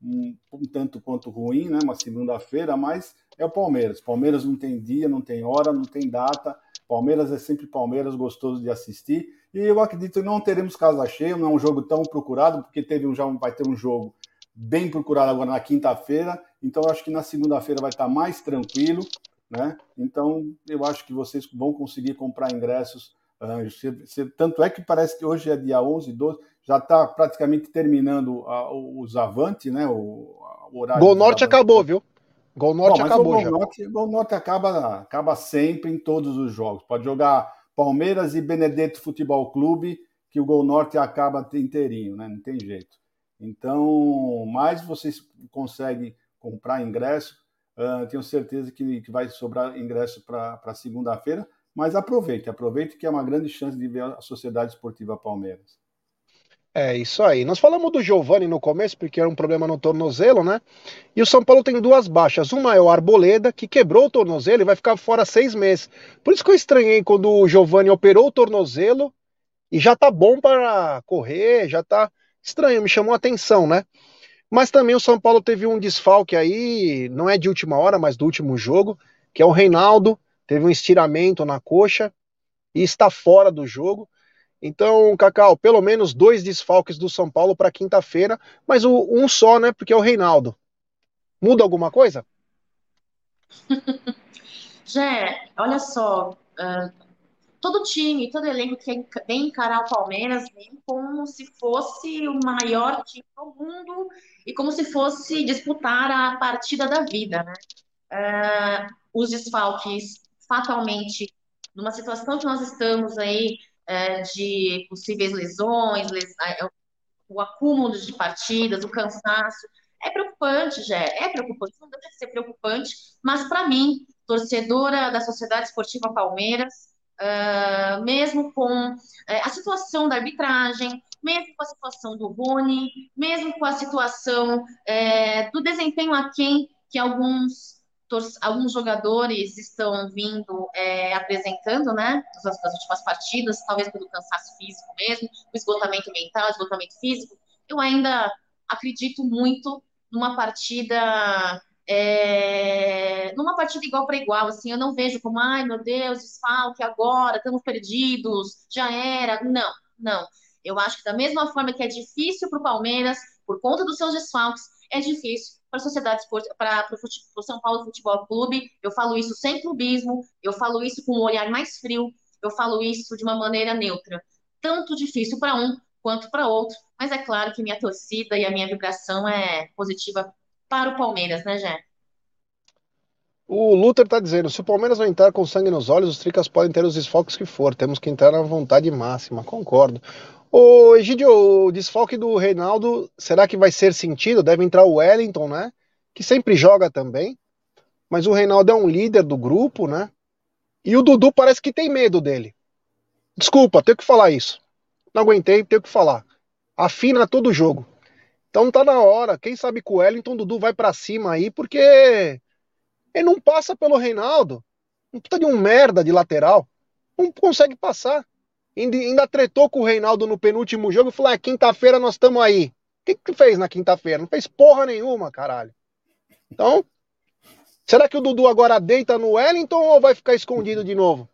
Speaker 2: um, um tanto quanto ruim, né? Uma segunda-feira, mas é o Palmeiras. Palmeiras não tem dia, não tem hora, não tem data. Palmeiras é sempre Palmeiras, gostoso de assistir. E eu acredito que não teremos casa cheia, não é um jogo tão procurado, porque teve um, já vai ter um jogo bem procurado agora na quinta-feira. Então acho que na segunda-feira vai estar mais tranquilo. Né? Então, eu acho que vocês vão conseguir comprar ingressos. Uh, tanto é que parece que hoje é dia 11, 12, já está praticamente terminando a, os Avante, né? O,
Speaker 1: o horário. Gol Norte acabou, viu? Gol Norte Bom, acabou
Speaker 2: o Gol Norte, Gol Norte acaba, acaba sempre em todos os jogos. Pode jogar Palmeiras e Benedetto Futebol Clube, que o Gol Norte acaba inteirinho, né? Não tem jeito. Então, mais vocês conseguem comprar ingresso, Uh, tenho certeza que, que vai sobrar ingresso para segunda-feira, mas aproveite, aproveite que é uma grande chance de ver a Sociedade Esportiva Palmeiras.
Speaker 1: É isso aí. Nós falamos do Giovani no começo, porque era um problema no tornozelo, né? E o São Paulo tem duas baixas. Uma é o Arboleda, que quebrou o tornozelo e vai ficar fora seis meses. Por isso que eu estranhei quando o Giovani operou o tornozelo e já tá bom para correr, já tá estranho, me chamou a atenção, né? Mas também o São Paulo teve um desfalque aí, não é de última hora, mas do último jogo, que é o Reinaldo, teve um estiramento na coxa e está fora do jogo. Então, Cacau, pelo menos dois desfalques do São Paulo para quinta-feira, mas o, um só, né? Porque é o Reinaldo. Muda alguma coisa? (laughs)
Speaker 3: Jé, olha só, uh, todo time, todo elenco que vem encarar o Palmeiras vem como se fosse o maior time do mundo e como se fosse disputar a partida da vida, né? Uh, os desfalques, fatalmente, numa situação que nós estamos aí uh, de possíveis lesões, les... uh, o acúmulo de partidas, o cansaço, é preocupante, já é preocupante, não deve ser preocupante, mas para mim, torcedora da Sociedade Esportiva Palmeiras, Uh, mesmo com uh, a situação da arbitragem, mesmo com a situação do Rony, mesmo com a situação uh, do desempenho aquém que alguns, alguns jogadores estão vindo é, apresentando, né, nas últimas partidas, talvez pelo cansaço físico mesmo, o esgotamento mental, esgotamento físico, eu ainda acredito muito numa partida é, numa partida igual para igual, assim, eu não vejo como, ai meu Deus, desfalque agora, estamos perdidos, já era. Não, não. Eu acho que da mesma forma que é difícil para o Palmeiras, por conta dos seus desfalques, é difícil para a sociedade para o São Paulo Futebol Clube. Eu falo isso sem clubismo, eu falo isso com um olhar mais frio, eu falo isso de uma maneira neutra. Tanto difícil para um quanto para outro. Mas é claro que minha torcida e a minha vibração é positiva para o Palmeiras, né, Jé?
Speaker 1: O Luther está dizendo: se o Palmeiras não entrar com sangue nos olhos, os tricas podem ter os desfalques que for. Temos que entrar na vontade máxima. Concordo. Ô, Egidio, o desfalque do Reinaldo, será que vai ser sentido? Deve entrar o Wellington, né? Que sempre joga também. Mas o Reinaldo é um líder do grupo, né? E o Dudu parece que tem medo dele. Desculpa, tenho que falar isso. Não aguentei, tenho que falar. Afina todo jogo. Então tá na hora. Quem sabe com o Wellington, o Dudu vai para cima aí, porque ele não passa pelo Reinaldo. Não puta de um merda de lateral. Não consegue passar. Ainda, tretou com o Reinaldo no penúltimo jogo e falou: é, quinta-feira nós estamos aí. O que, que fez na quinta-feira? Não fez porra nenhuma, caralho. Então, será que o Dudu agora deita no Wellington ou vai ficar escondido de novo?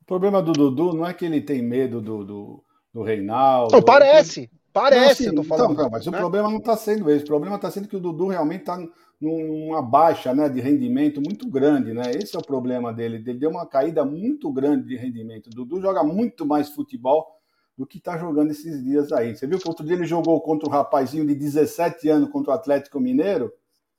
Speaker 2: O problema do Dudu não é que ele tem medo do, do, do Reinaldo.
Speaker 1: Não, parece. Parece, não,
Speaker 2: assim, eu tô falando. Então, não, mas né? o problema não está sendo esse. O problema está sendo que o Dudu realmente está numa baixa né, de rendimento muito grande, né? Esse é o problema dele. Ele deu uma caída muito grande de rendimento. O Dudu joga muito mais futebol do que está jogando esses dias aí. Você viu que outro dia ele jogou contra um rapazinho de 17 anos contra o Atlético Mineiro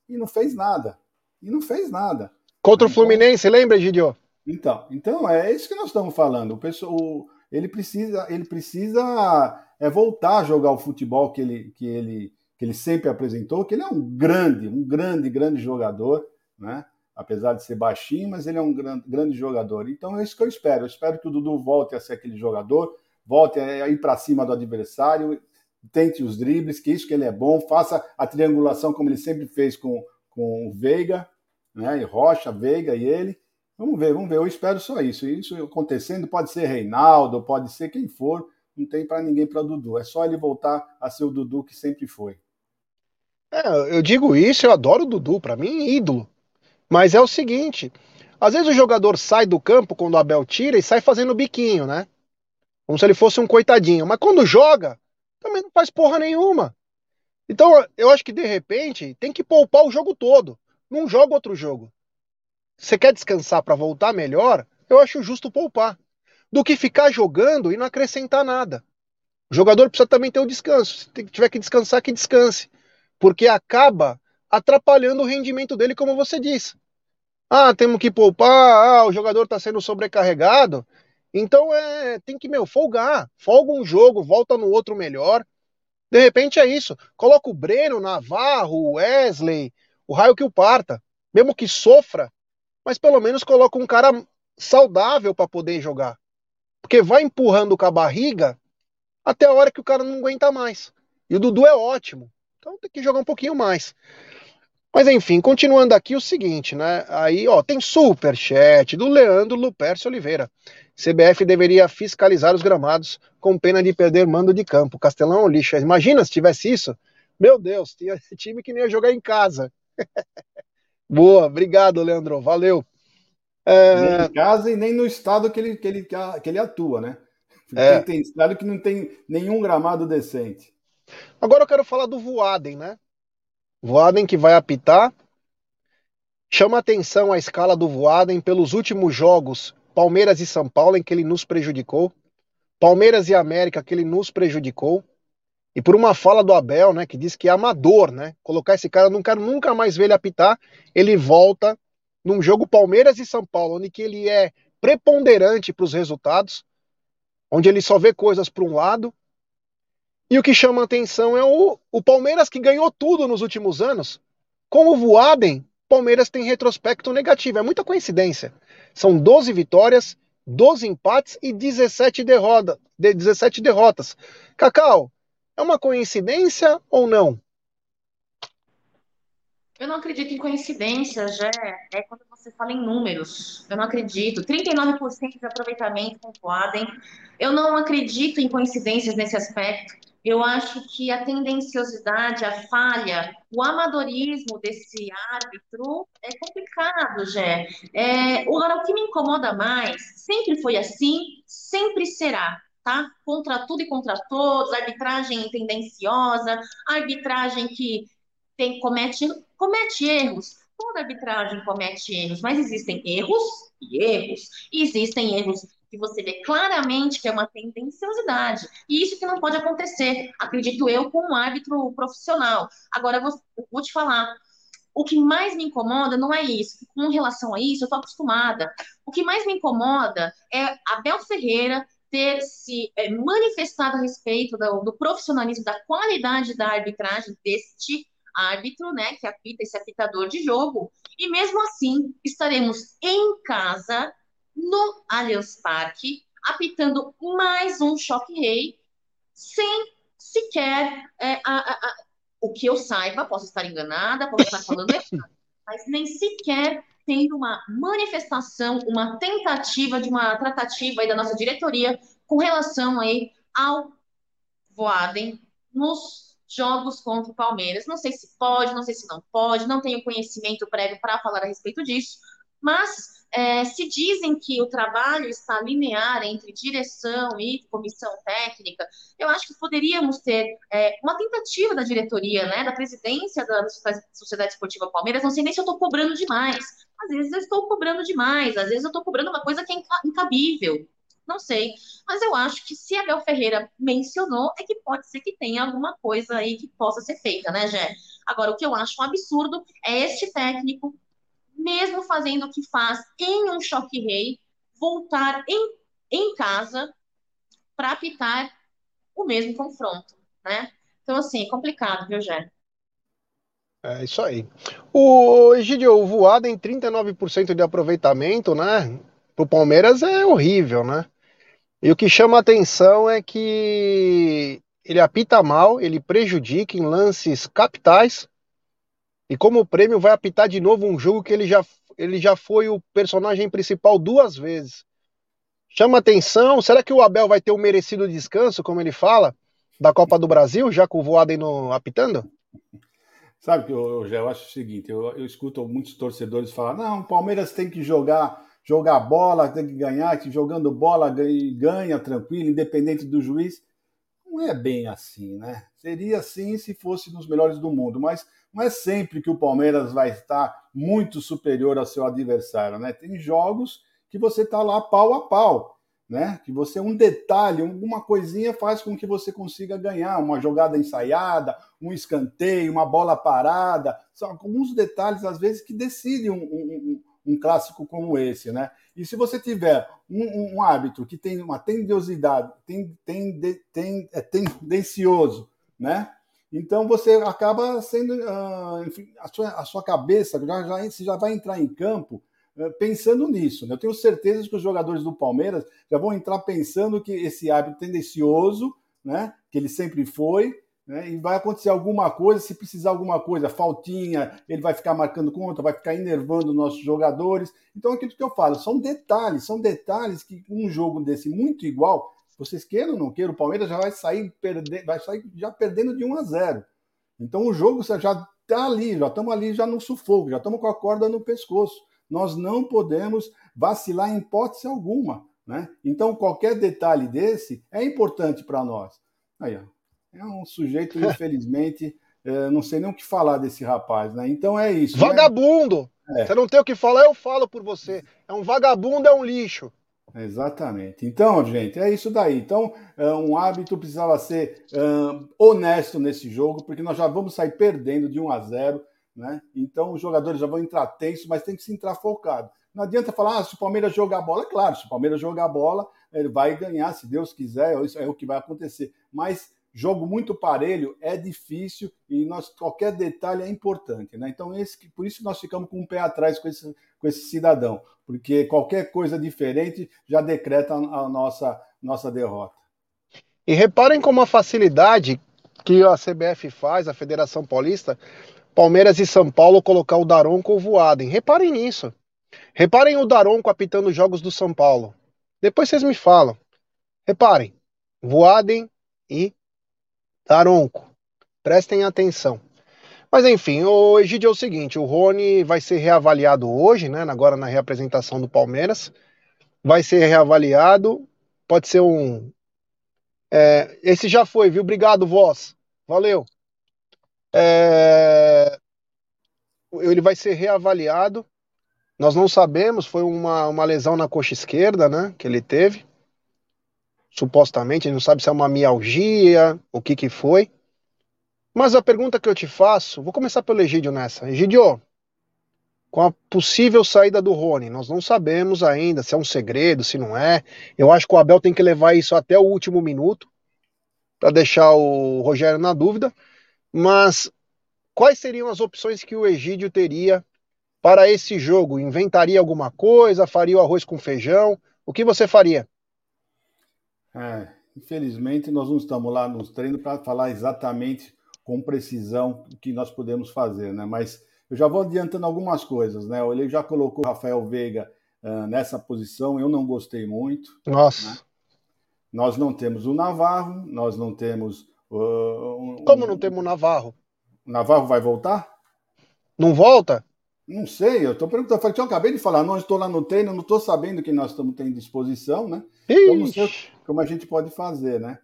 Speaker 2: e não fez nada. E não fez nada.
Speaker 1: Contra então, o Fluminense, lembra, Gidio?
Speaker 2: Então, então é isso que nós estamos falando. O pessoal, ele precisa, ele precisa é voltar a jogar o futebol que ele, que ele que ele sempre apresentou, que ele é um grande, um grande, grande jogador, né? Apesar de ser baixinho, mas ele é um grande, grande jogador. Então é isso que eu espero. Eu espero que o Dudu volte a ser aquele jogador, volte a ir para cima do adversário, tente os dribles, que isso que ele é bom, faça a triangulação como ele sempre fez com, com o Veiga, né? E Rocha, Veiga e ele. Vamos ver, vamos ver. Eu espero só isso. Isso acontecendo, pode ser Reinaldo, pode ser quem for, não tem para ninguém para Dudu. É só ele voltar a ser o Dudu que sempre foi.
Speaker 1: É, eu digo isso, eu adoro o Dudu, para mim, ídolo. Mas é o seguinte: às vezes o jogador sai do campo quando o Abel tira e sai fazendo biquinho, né? Como se ele fosse um coitadinho. Mas quando joga, também não faz porra nenhuma. Então eu acho que de repente tem que poupar o jogo todo. Não joga outro jogo. Você quer descansar para voltar melhor? Eu acho justo poupar. Do que ficar jogando e não acrescentar nada. O jogador precisa também ter o descanso. Se tiver que descansar, que descanse porque acaba atrapalhando o rendimento dele, como você disse. Ah, temos que poupar, ah, o jogador está sendo sobrecarregado. Então é, tem que, meu, folgar. Folga um jogo, volta no outro melhor. De repente é isso. Coloca o Breno, Navarro, o Wesley, o raio que o parta. Mesmo que sofra, mas pelo menos coloca um cara saudável para poder jogar. Porque vai empurrando com a barriga até a hora que o cara não aguenta mais. E o Dudu é ótimo. Então tem que jogar um pouquinho mais. Mas enfim, continuando aqui o seguinte, né? Aí, ó, tem super chat do Leandro Lupercio Oliveira. CBF deveria fiscalizar os gramados com pena de perder mando de campo. Castelão lixo. Imagina se tivesse isso? Meu Deus, tinha (laughs) time que nem ia jogar em casa. (laughs) Boa, obrigado, Leandro. Valeu.
Speaker 2: É... Nem em casa e nem no estado que ele, que ele, que ele atua, né? É. Tem estado que não tem nenhum gramado decente.
Speaker 1: Agora eu quero falar do Voaden, né? Voaden que vai apitar. Chama atenção a escala do Voaden pelos últimos jogos Palmeiras e São Paulo em que ele nos prejudicou. Palmeiras e América que ele nos prejudicou. E por uma fala do Abel, né, que diz que é amador, né? Colocar esse cara, não quero nunca mais ver ele apitar. Ele volta num jogo Palmeiras e São Paulo, onde que ele é preponderante para os resultados, onde ele só vê coisas para um lado e o que chama atenção é o, o Palmeiras que ganhou tudo nos últimos anos. Com o Voaden, Palmeiras tem retrospecto negativo. É muita coincidência. São 12 vitórias, 12 empates e 17, derrota, 17 derrotas. Cacau, é uma coincidência ou não?
Speaker 3: Eu não acredito em coincidência, já é quando você fala em números. Eu não acredito. 39% de aproveitamento com o Voaden. Eu não acredito em coincidências nesse aspecto eu acho que a tendenciosidade, a falha, o amadorismo desse árbitro é complicado, Jé. É, o que me incomoda mais, sempre foi assim, sempre será, tá? Contra tudo e contra todos, arbitragem tendenciosa, arbitragem que tem, comete, comete erros. Toda arbitragem comete erros, mas existem erros e erros. E existem erros que você vê claramente que é uma tendenciosidade. E isso que não pode acontecer, acredito eu, com um árbitro profissional. Agora, eu vou, eu vou te falar, o que mais me incomoda não é isso. Com relação a isso, eu estou acostumada. O que mais me incomoda é Abel Ferreira ter se é, manifestado a respeito do, do, profissionalismo, da qualidade da arbitragem deste árbitro, né, que apita esse apitador de jogo. E mesmo assim, estaremos em casa, no Allianz Parque, apitando mais um choque rei, sem sequer é, a, a, a, o que eu saiba, posso estar enganada, posso estar falando errado, (laughs) mas nem sequer tendo uma manifestação, uma tentativa de uma tratativa aí da nossa diretoria com relação aí ao Voaden nos jogos contra o Palmeiras. Não sei se pode, não sei se não pode, não tenho conhecimento prévio para falar a respeito disso, mas é, se dizem que o trabalho está linear entre direção e comissão técnica, eu acho que poderíamos ter é, uma tentativa da diretoria, né, da presidência da Sociedade Esportiva Palmeiras. Não sei nem se eu estou cobrando demais. Às vezes eu estou cobrando demais, às vezes eu estou cobrando uma coisa que é incabível. Não sei. Mas eu acho que se Abel Ferreira mencionou, é que pode ser que tenha alguma coisa aí que possa ser feita, né, Gé? Agora, o que eu acho um absurdo é este técnico mesmo fazendo o que faz em um choque rei, voltar em, em casa para apitar o mesmo confronto, né? Então, assim, é complicado, viu, Jé?
Speaker 1: É isso aí. O Egidio, o voado em 39% de aproveitamento, né? Pro Palmeiras é horrível, né? E o que chama a atenção é que ele apita mal, ele prejudica em lances capitais e como prêmio vai apitar de novo um jogo que ele já, ele já foi o personagem principal duas vezes. Chama atenção, será que o Abel vai ter um merecido descanso, como ele fala, da Copa do Brasil, já com o Voaden no, apitando?
Speaker 2: Sabe que eu, eu, eu acho o seguinte, eu, eu escuto muitos torcedores falar, não, o Palmeiras tem que jogar, jogar bola, tem que ganhar, que jogando bola ganha, tranquilo, independente do juiz. Não é bem assim, né? Seria assim se fosse nos melhores do mundo, mas não é sempre que o Palmeiras vai estar muito superior ao seu adversário, né? Tem jogos que você está lá pau a pau, né? Que você um detalhe, alguma coisinha faz com que você consiga ganhar, uma jogada ensaiada, um escanteio, uma bola parada, são alguns detalhes às vezes que decidem um, um, um clássico como esse, né? E se você tiver um, um árbitro que tem uma tendenciosidade, tem, tem, tem, é tendencioso, né? Então você acaba sendo, uh, enfim, a sua, a sua cabeça já, já, você já vai entrar em campo uh, pensando nisso. Né? Eu tenho certeza que os jogadores do Palmeiras já vão entrar pensando que esse hábito tendencioso, né, que ele sempre foi, né, e vai acontecer alguma coisa, se precisar alguma coisa, faltinha, ele vai ficar marcando conta, vai ficar enervando nossos jogadores. Então, aquilo que eu falo, são detalhes, são detalhes que um jogo desse muito igual vocês queiram ou não queiram, o Palmeiras já vai sair, perde, vai sair já perdendo de 1 a 0. Então o jogo já está ali, já estamos ali já no sufoco, já estamos com a corda no pescoço. Nós não podemos vacilar em hipótese alguma. Né? Então qualquer detalhe desse é importante para nós. Aí, ó, é um sujeito, infelizmente, é, (laughs) não sei nem o que falar desse rapaz. Né? Então é isso.
Speaker 1: Né? Vagabundo! Né? É. Você não tem o que falar, eu falo por você. É um vagabundo, é um lixo.
Speaker 2: Exatamente. Então, gente, é isso daí. Então, é, um hábito precisava ser um, honesto nesse jogo, porque nós já vamos sair perdendo de 1 a 0, né? Então, os jogadores já vão entrar tensos, mas tem que se entrar focado. Não adianta falar, ah, se o Palmeiras jogar bola, claro, se o Palmeiras jogar bola, ele vai ganhar, se Deus quiser, isso é o que vai acontecer. Mas jogo muito parelho é difícil e nós, qualquer detalhe é importante. Né? Então, esse, por isso nós ficamos com um pé atrás com esse, com esse cidadão, porque qualquer coisa diferente já decreta a nossa, nossa derrota.
Speaker 1: E reparem como a facilidade que a CBF faz, a Federação Paulista, Palmeiras e São Paulo colocar o Daronco ou o Voaden. Reparem nisso. Reparem o Daronco apitando os jogos do São Paulo. Depois vocês me falam. Reparem, Voaden e Daronco. Prestem atenção. Mas enfim, o Egidio é o seguinte: o Rony vai ser reavaliado hoje, né? Agora na reapresentação do Palmeiras. Vai ser reavaliado. Pode ser um. É, esse já foi, viu? Obrigado, voz. Valeu. É, ele vai ser reavaliado Nós não sabemos, foi uma, uma lesão na coxa esquerda, né? Que ele teve. Supostamente, a gente não sabe se é uma mialgia, o que que foi. Mas a pergunta que eu te faço, vou começar pelo Egídio nessa. Egídio, com a possível saída do Rony, nós não sabemos ainda se é um segredo, se não é. Eu acho que o Abel tem que levar isso até o último minuto para deixar o Rogério na dúvida. Mas quais seriam as opções que o Egídio teria para esse jogo? Inventaria alguma coisa? Faria o arroz com feijão? O que você faria?
Speaker 2: É, infelizmente, nós não estamos lá nos treinos para falar exatamente com precisão o que nós podemos fazer, né? Mas eu já vou adiantando algumas coisas, né? Ele já colocou o Rafael Veiga uh, nessa posição, eu não gostei muito.
Speaker 1: Nossa. Né?
Speaker 2: Nós não temos o Navarro, nós não temos. Uh,
Speaker 1: um, Como não temos o Navarro?
Speaker 2: O Navarro vai voltar?
Speaker 1: Não volta?
Speaker 2: Não sei, eu estou perguntando. Eu acabei de falar, não estou lá no treino, não estou sabendo que nós estamos tendo disposição, né? Ixi. Então não sei como a gente pode fazer, né?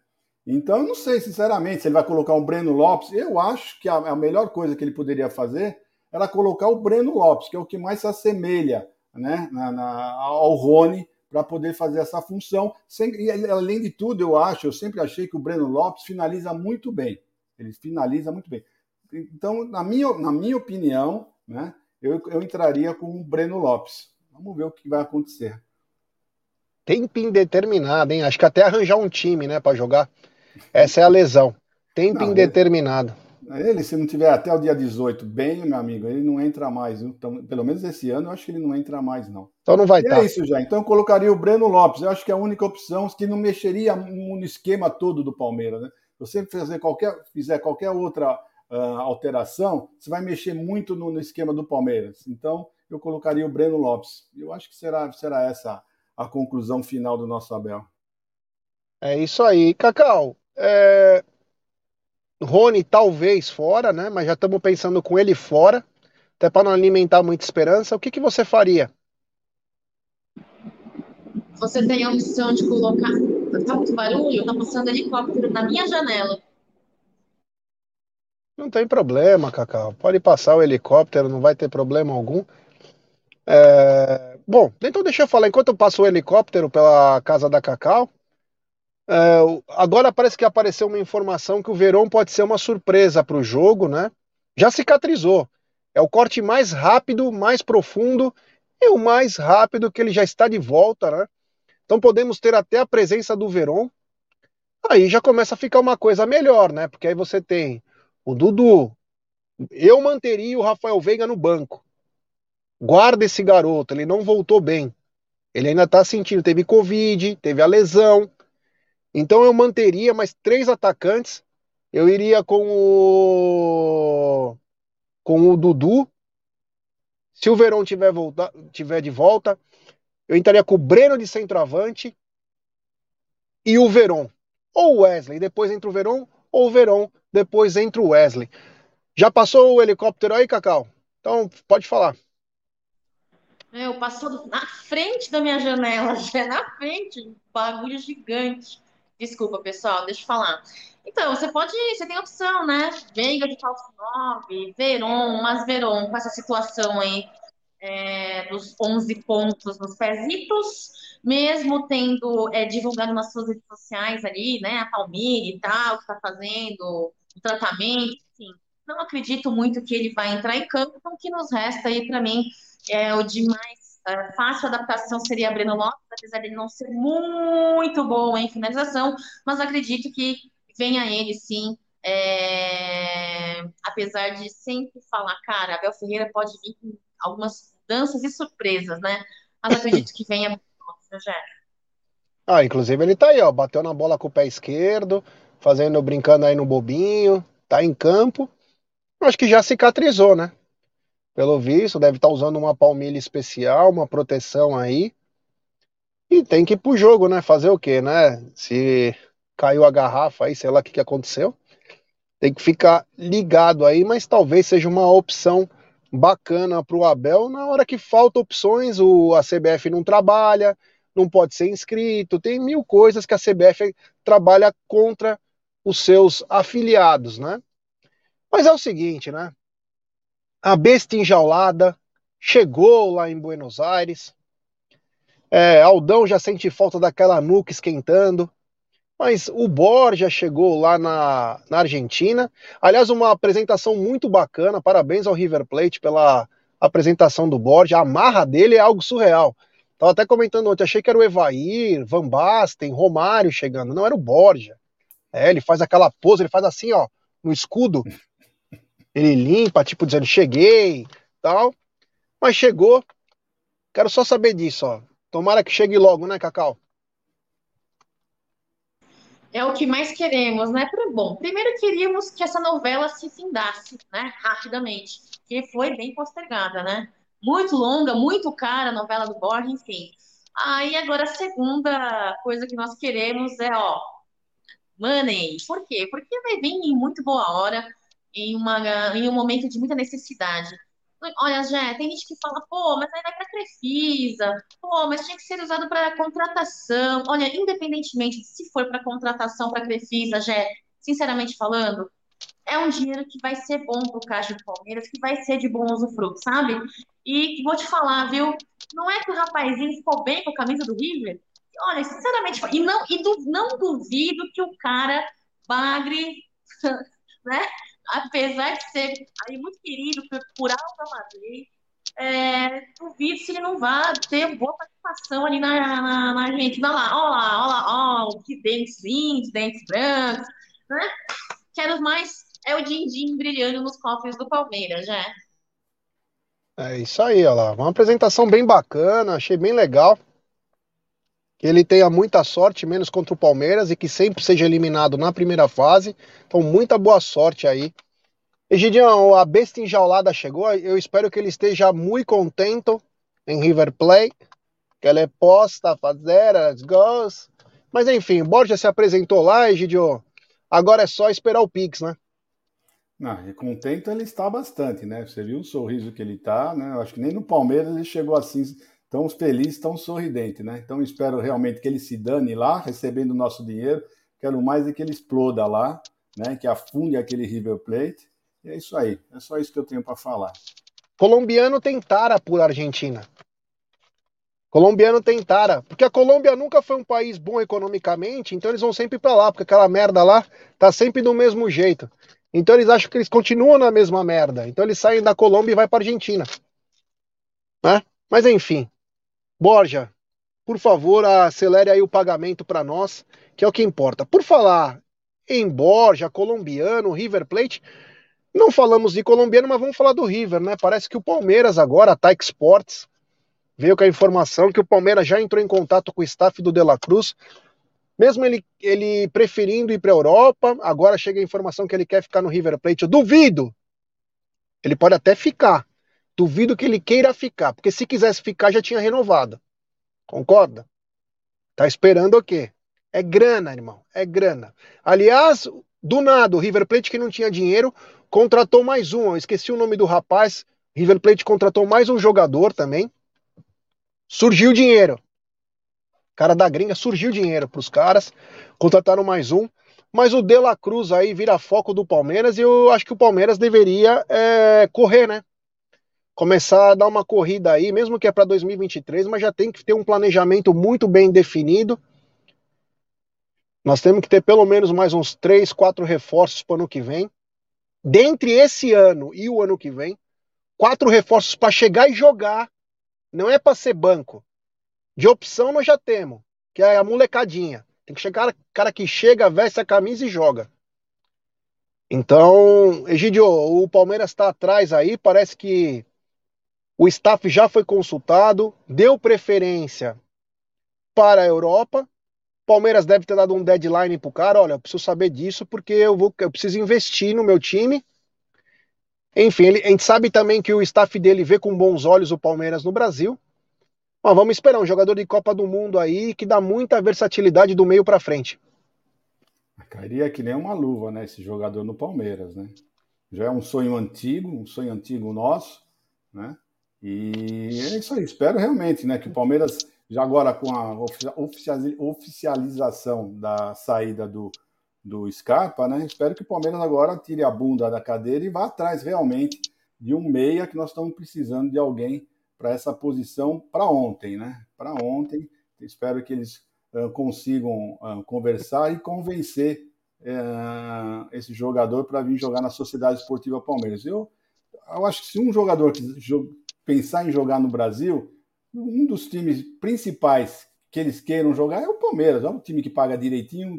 Speaker 2: Então, eu não sei, sinceramente, se ele vai colocar um Breno Lopes. Eu acho que a, a melhor coisa que ele poderia fazer era colocar o Breno Lopes, que é o que mais se assemelha né, na, na, ao Rony, para poder fazer essa função. Sem, e, além de tudo, eu acho, eu sempre achei que o Breno Lopes finaliza muito bem. Ele finaliza muito bem. Então, na minha, na minha opinião, né, eu, eu entraria com o Breno Lopes. Vamos ver o que vai acontecer.
Speaker 1: Tempo indeterminado, hein? Acho que até arranjar um time, né, para jogar. Essa é a lesão. Tempo não, indeterminado.
Speaker 2: Ele, ele, se não tiver até o dia 18 bem, meu amigo, ele não entra mais. Então, pelo menos esse ano, eu acho que ele não entra mais, não.
Speaker 1: Então não vai
Speaker 2: estar. É isso já. Então eu colocaria o Breno Lopes. Eu acho que é a única opção que não mexeria no esquema todo do Palmeiras, né? Se você fazer qualquer, fizer qualquer outra uh, alteração, você vai mexer muito no, no, esquema do Palmeiras. Então, eu colocaria o Breno Lopes. Eu acho que será, será essa a conclusão final do nosso Abel.
Speaker 1: É isso aí. Cacau, é... Rony talvez fora, né? Mas já estamos pensando com ele fora, até para não alimentar muita esperança. O que, que você faria?
Speaker 3: Você tem a opção de colocar. Tá muito barulho? Tá passando helicóptero na minha janela.
Speaker 1: Não tem problema, Cacau. Pode passar o helicóptero, não vai ter problema algum. É... Bom, então deixa eu falar. Enquanto eu passo o helicóptero pela casa da Cacau, é... agora parece que apareceu uma informação que o Verão pode ser uma surpresa para o jogo, né? Já cicatrizou. É o corte mais rápido, mais profundo e o mais rápido que ele já está de volta, né? Então podemos ter até a presença do Verón. Aí já começa a ficar uma coisa melhor, né? Porque aí você tem o Dudu, eu manteria o Rafael Veiga no banco. Guarda esse garoto, ele não voltou bem. Ele ainda tá sentindo, teve Covid, teve a lesão. Então eu manteria mais três atacantes. Eu iria com o com o Dudu. Se o Verão tiver, volta, tiver de volta, eu entraria com o Breno de centroavante e o Verón. Ou o Wesley. Depois entra o Verón ou o Verón depois entra o Wesley. Já passou o helicóptero aí, Cacau? Então, pode falar.
Speaker 3: Eu passou na frente da minha janela, (laughs) já é na frente, um bagulho gigante. Desculpa, pessoal, deixa eu falar. Então, você pode, você tem opção, né? Veiga de falso 9, Veron, mas Veron, com essa situação aí é, dos 11 pontos nos pezitos, mesmo tendo é, divulgado nas suas redes sociais ali, né, a Palmira e tal, que está fazendo tratamento, enfim, não acredito muito que ele vai entrar em campo, então o que nos resta aí para mim é o de mais é, fácil adaptação seria Breno Lopes, apesar de ele não ser muito bom em finalização, mas acredito que venha ele sim, é... apesar de sempre falar, cara, Abel Ferreira pode vir com algumas mudanças e surpresas, né? Mas acredito que venha Rogério.
Speaker 1: Ah, inclusive ele tá aí, ó, bateu na bola com o pé esquerdo, fazendo, brincando aí no bobinho, tá em campo. Acho que já cicatrizou, né? Pelo visto, deve estar tá usando uma palmilha especial, uma proteção aí. E tem que ir pro jogo, né? Fazer o quê, né? Se caiu a garrafa aí, sei lá o que, que aconteceu. Tem que ficar ligado aí, mas talvez seja uma opção bacana para o Abel na hora que falta opções, o, a CBF não trabalha, não pode ser inscrito, tem mil coisas que a CBF trabalha contra os seus afiliados, né? Mas é o seguinte, né? A besta enjaulada chegou lá em Buenos Aires. É, Aldão já sente falta daquela nuca esquentando. Mas o Borja chegou lá na, na Argentina. Aliás, uma apresentação muito bacana. Parabéns ao River Plate pela apresentação do Borja. A marra dele é algo surreal. Tava até comentando ontem, achei que era o Evair, Van Basten, Romário chegando. Não, era o Borja. É, ele faz aquela pose, ele faz assim, ó, no escudo. Ele limpa, tipo, dizendo, cheguei, tal. Mas chegou. Quero só saber disso, ó. Tomara que chegue logo, né, Cacau?
Speaker 3: É o que mais queremos, né? Bom, primeiro queríamos que essa novela se findasse, né? Rapidamente, que foi bem postergada, né? Muito longa, muito cara a novela do Borges, enfim. Aí agora a segunda coisa que nós queremos é, ó, money. Por quê? Porque vai vir em muito boa hora, em, uma, em um momento de muita necessidade. Olha, Jé, tem gente que fala, pô, mas aí vai para Crefisa, pô, mas tinha que ser usado para contratação. Olha, independentemente de se for para contratação para Crefisa, Jé, sinceramente falando, é um dinheiro que vai ser bom para o caixa do Palmeiras, que vai ser de bom usufruto, sabe? E vou te falar, viu? Não é que o rapazinho ficou bem com a camisa do River? Olha, sinceramente, e não, e du, não duvido que o cara bagre, (laughs) né? apesar de ser aí muito querido por Alta Madrid, é, duvido se ele não vai ter boa participação ali na, na, na Argentina. Olha lá, olha lá, olha lá, ó, que dentes lindos, dentes brancos, né? Quero mais é o din-din brilhando nos cofres do Palmeiras, já.
Speaker 1: É isso aí, olha lá. Uma apresentação bem bacana, achei bem legal. Que ele tenha muita sorte, menos contra o Palmeiras, e que sempre seja eliminado na primeira fase. Então, muita boa sorte aí. Egidião, a besta enjaulada chegou. Eu espero que ele esteja muito contente em River Plate. Que ele possa fazer as gols. Mas enfim, Borja se apresentou lá, Egidio. Agora é só esperar o Pix, né?
Speaker 2: Não, contento ele está bastante, né? Você viu o sorriso que ele está, né? Acho que nem no Palmeiras ele chegou assim tão feliz, tão sorridente, né? Então espero realmente que ele se dane lá, recebendo o nosso dinheiro. Quero mais é que ele exploda lá, né? Que afunde aquele River Plate. E é isso aí. É só isso que eu tenho para falar.
Speaker 1: Colombiano tem tara por Argentina. Colombiano tem tara, porque a Colômbia nunca foi um país bom economicamente, então eles vão sempre para lá, porque aquela merda lá tá sempre do mesmo jeito. Então eles acham que eles continuam na mesma merda. Então eles saem da Colômbia e vai para Argentina. Né? Mas enfim, Borja, por favor, acelere aí o pagamento para nós, que é o que importa. Por falar em Borja, colombiano, River Plate, não falamos de colombiano, mas vamos falar do River, né? Parece que o Palmeiras agora, a Taik Sports, veio com a informação que o Palmeiras já entrou em contato com o staff do De La Cruz, mesmo ele, ele preferindo ir para a Europa, agora chega a informação que ele quer ficar no River Plate. Eu duvido. Ele pode até ficar. Duvido que ele queira ficar, porque se quisesse ficar já tinha renovado. Concorda? Tá esperando o quê? É grana, irmão. É grana. Aliás, do nada, o River Plate que não tinha dinheiro contratou mais um. Eu esqueci o nome do rapaz. River Plate contratou mais um jogador também. Surgiu dinheiro. Cara da gringa, surgiu dinheiro para os caras. Contrataram mais um. Mas o De La Cruz aí vira foco do Palmeiras e eu acho que o Palmeiras deveria é, correr, né? Começar a dar uma corrida aí, mesmo que é para 2023, mas já tem que ter um planejamento muito bem definido. Nós temos que ter pelo menos mais uns três, quatro reforços para o ano que vem. Dentre esse ano e o ano que vem, quatro reforços para chegar e jogar. Não é para ser banco. De opção nós já temos, que é a molecadinha. Tem que chegar cara que chega, veste a camisa e joga. Então, Egidio, o Palmeiras está atrás aí, parece que o staff já foi consultado, deu preferência para a Europa. Palmeiras deve ter dado um deadline pro cara, olha, eu preciso saber disso porque eu vou, eu preciso investir no meu time. Enfim, ele, a gente sabe também que o staff dele vê com bons olhos o Palmeiras no Brasil. Mas vamos esperar um jogador de Copa do Mundo aí que dá muita versatilidade do meio para frente.
Speaker 2: Cairia que nem uma luva, né? Esse jogador no Palmeiras, né? Já é um sonho antigo, um sonho antigo nosso, né? E é isso aí. Espero realmente, né, que o Palmeiras já agora com a oficialização da saída do, do Scarpa, né? Espero que o Palmeiras agora tire a bunda da cadeira e vá atrás realmente de um meia que nós estamos precisando de alguém para essa posição para ontem, né? Para ontem. Espero que eles uh, consigam uh, conversar e convencer uh, esse jogador para vir jogar na Sociedade Esportiva Palmeiras. Eu, eu acho que se um jogador pensar em jogar no Brasil, um dos times principais que eles queiram jogar é o Palmeiras. É um time que paga direitinho,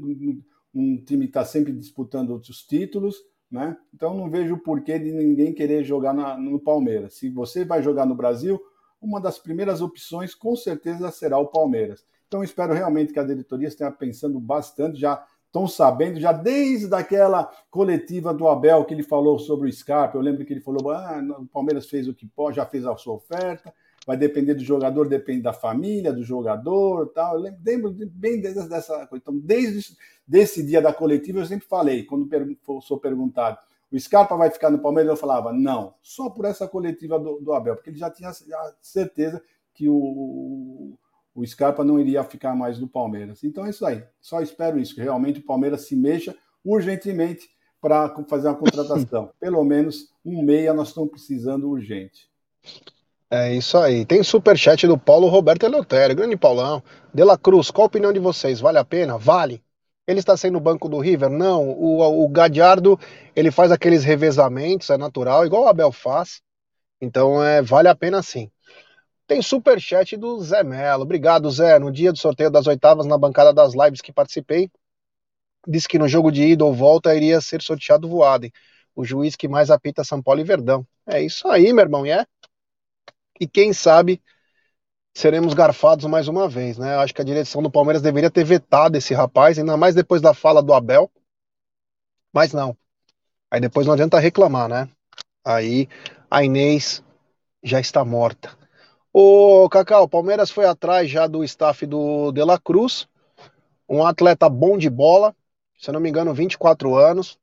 Speaker 2: um, time que está sempre disputando outros títulos né? Então não vejo porquê de ninguém querer jogar na, no Palmeiras. Se você vai jogar no Brasil, uma das primeiras opções com certeza será o Palmeiras. Então espero realmente que a diretoria esteja pensando bastante, já estão sabendo, já desde aquela coletiva do Abel que ele falou sobre o Scarpa, eu lembro que ele falou, ah, o Palmeiras fez o que pode, já fez a sua oferta, vai depender do jogador, depende da família, do jogador, tal. Eu lembro bem dessa coisa. Então, desde desse dia da coletiva, eu sempre falei, quando sou perguntado, o Scarpa vai ficar no Palmeiras? Eu falava, não, só por essa coletiva do, do Abel, porque ele já tinha certeza que o, o Scarpa não iria ficar mais no Palmeiras. Então é isso aí. Só espero isso, que realmente o Palmeiras se mexa urgentemente para fazer uma contratação. (laughs) Pelo menos um meia nós estamos precisando urgente.
Speaker 1: É isso aí. Tem superchat do Paulo Roberto Eleutério. Grande Paulão. De La Cruz, qual a opinião de vocês? Vale a pena? Vale. Ele está sendo banco do River? Não. O, o Gadiardo, ele faz aqueles revezamentos, é natural, igual o Abel faz. Então, é, vale a pena sim. Tem super chat do Zé Melo. Obrigado, Zé. No dia do sorteio das oitavas, na bancada das lives que participei, disse que no jogo de ida ou volta iria ser sorteado Voaden, o juiz que mais apita São Paulo e Verdão. É isso aí, meu irmão, e é? E quem sabe seremos garfados mais uma vez, né? Acho que a direção do Palmeiras deveria ter vetado esse rapaz, ainda mais depois da fala do Abel. Mas não. Aí depois não adianta reclamar, né? Aí a Inês já está morta. Ô, Cacau, o Palmeiras foi atrás já do staff do De La Cruz, um atleta bom de bola, se não me engano, 24 anos,